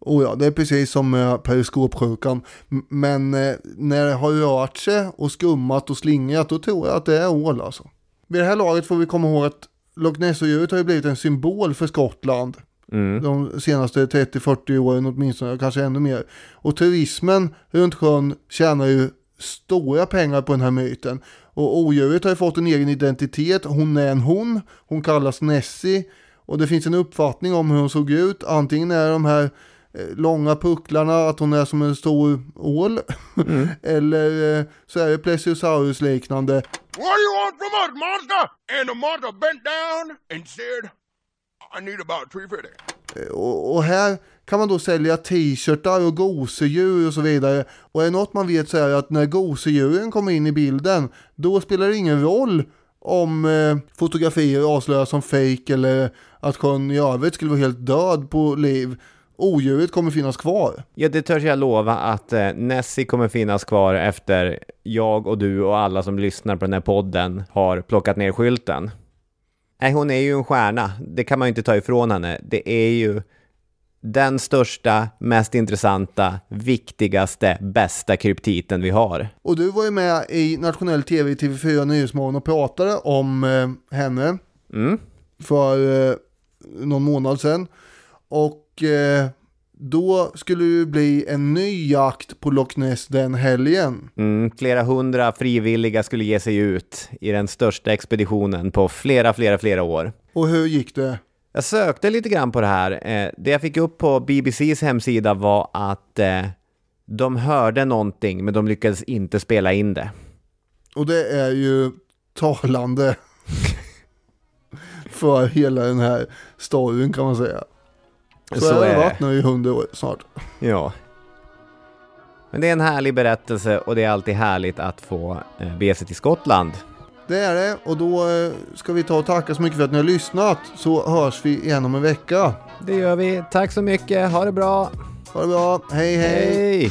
Oh ja, det är precis som med periskopsjukan. Men eh, när det har rört sig och skummat och slingat, då tror jag att det är ål alltså. Vid det här laget får vi komma ihåg att Loch Ness-odjuret har ju blivit en symbol för Skottland. Mm. De senaste 30-40 åren åtminstone, kanske ännu mer. Och turismen runt sjön tjänar ju stora pengar på den här myten. Och odjuret har ju fått en egen identitet, hon är en hon, hon kallas Nessie. Och det finns en uppfattning om hur hon såg ut, antingen är de här långa pucklarna, att hon är som en stor ål. Mm. Eller eh, så är det plesiosaurus liknande. What do you want from us monster? And the monster bent down and said I need about 350. Eh, och, och här kan man då sälja t-shirtar och gosedjur och så vidare. Och är något man vet så är att när gosedjuren kommer in i bilden, då spelar det ingen roll om eh, fotografier avslöjas som fake eller att sjön i övrigt skulle vara helt död på liv. Odjuret kommer finnas kvar. Ja, det törs jag lova att eh, Nessie kommer finnas kvar efter jag och du och alla som lyssnar på den här podden har plockat ner skylten. Nej, hon är ju en stjärna. Det kan man ju inte ta ifrån henne. Det är ju den största, mest intressanta, viktigaste, bästa kryptiten vi har. Och du var ju med i nationell tv i TV4 Nyhetsmorgon och pratade om eh, henne mm. för eh, någon månad sedan. Och eh, då skulle det bli en ny jakt på Loch Ness den helgen. Mm, flera hundra frivilliga skulle ge sig ut i den största expeditionen på flera, flera, flera år. Och hur gick det? Jag sökte lite grann på det här. Eh, det jag fick upp på BBCs hemsida var att eh, de hörde någonting, men de lyckades inte spela in det. Och det är ju talande för hela den här storyn kan man säga. Så, Så har det varit nu i hundra år snart. Ja. Men det är en härlig berättelse och det är alltid härligt att få eh, bege sig till Skottland det är det och då eh, ska vi ta och tacka så mycket för att ni har lyssnat så hörs vi igen om en vecka. Det gör vi. Tack så mycket. Ha det bra. Ha det bra. hej. hej. hej.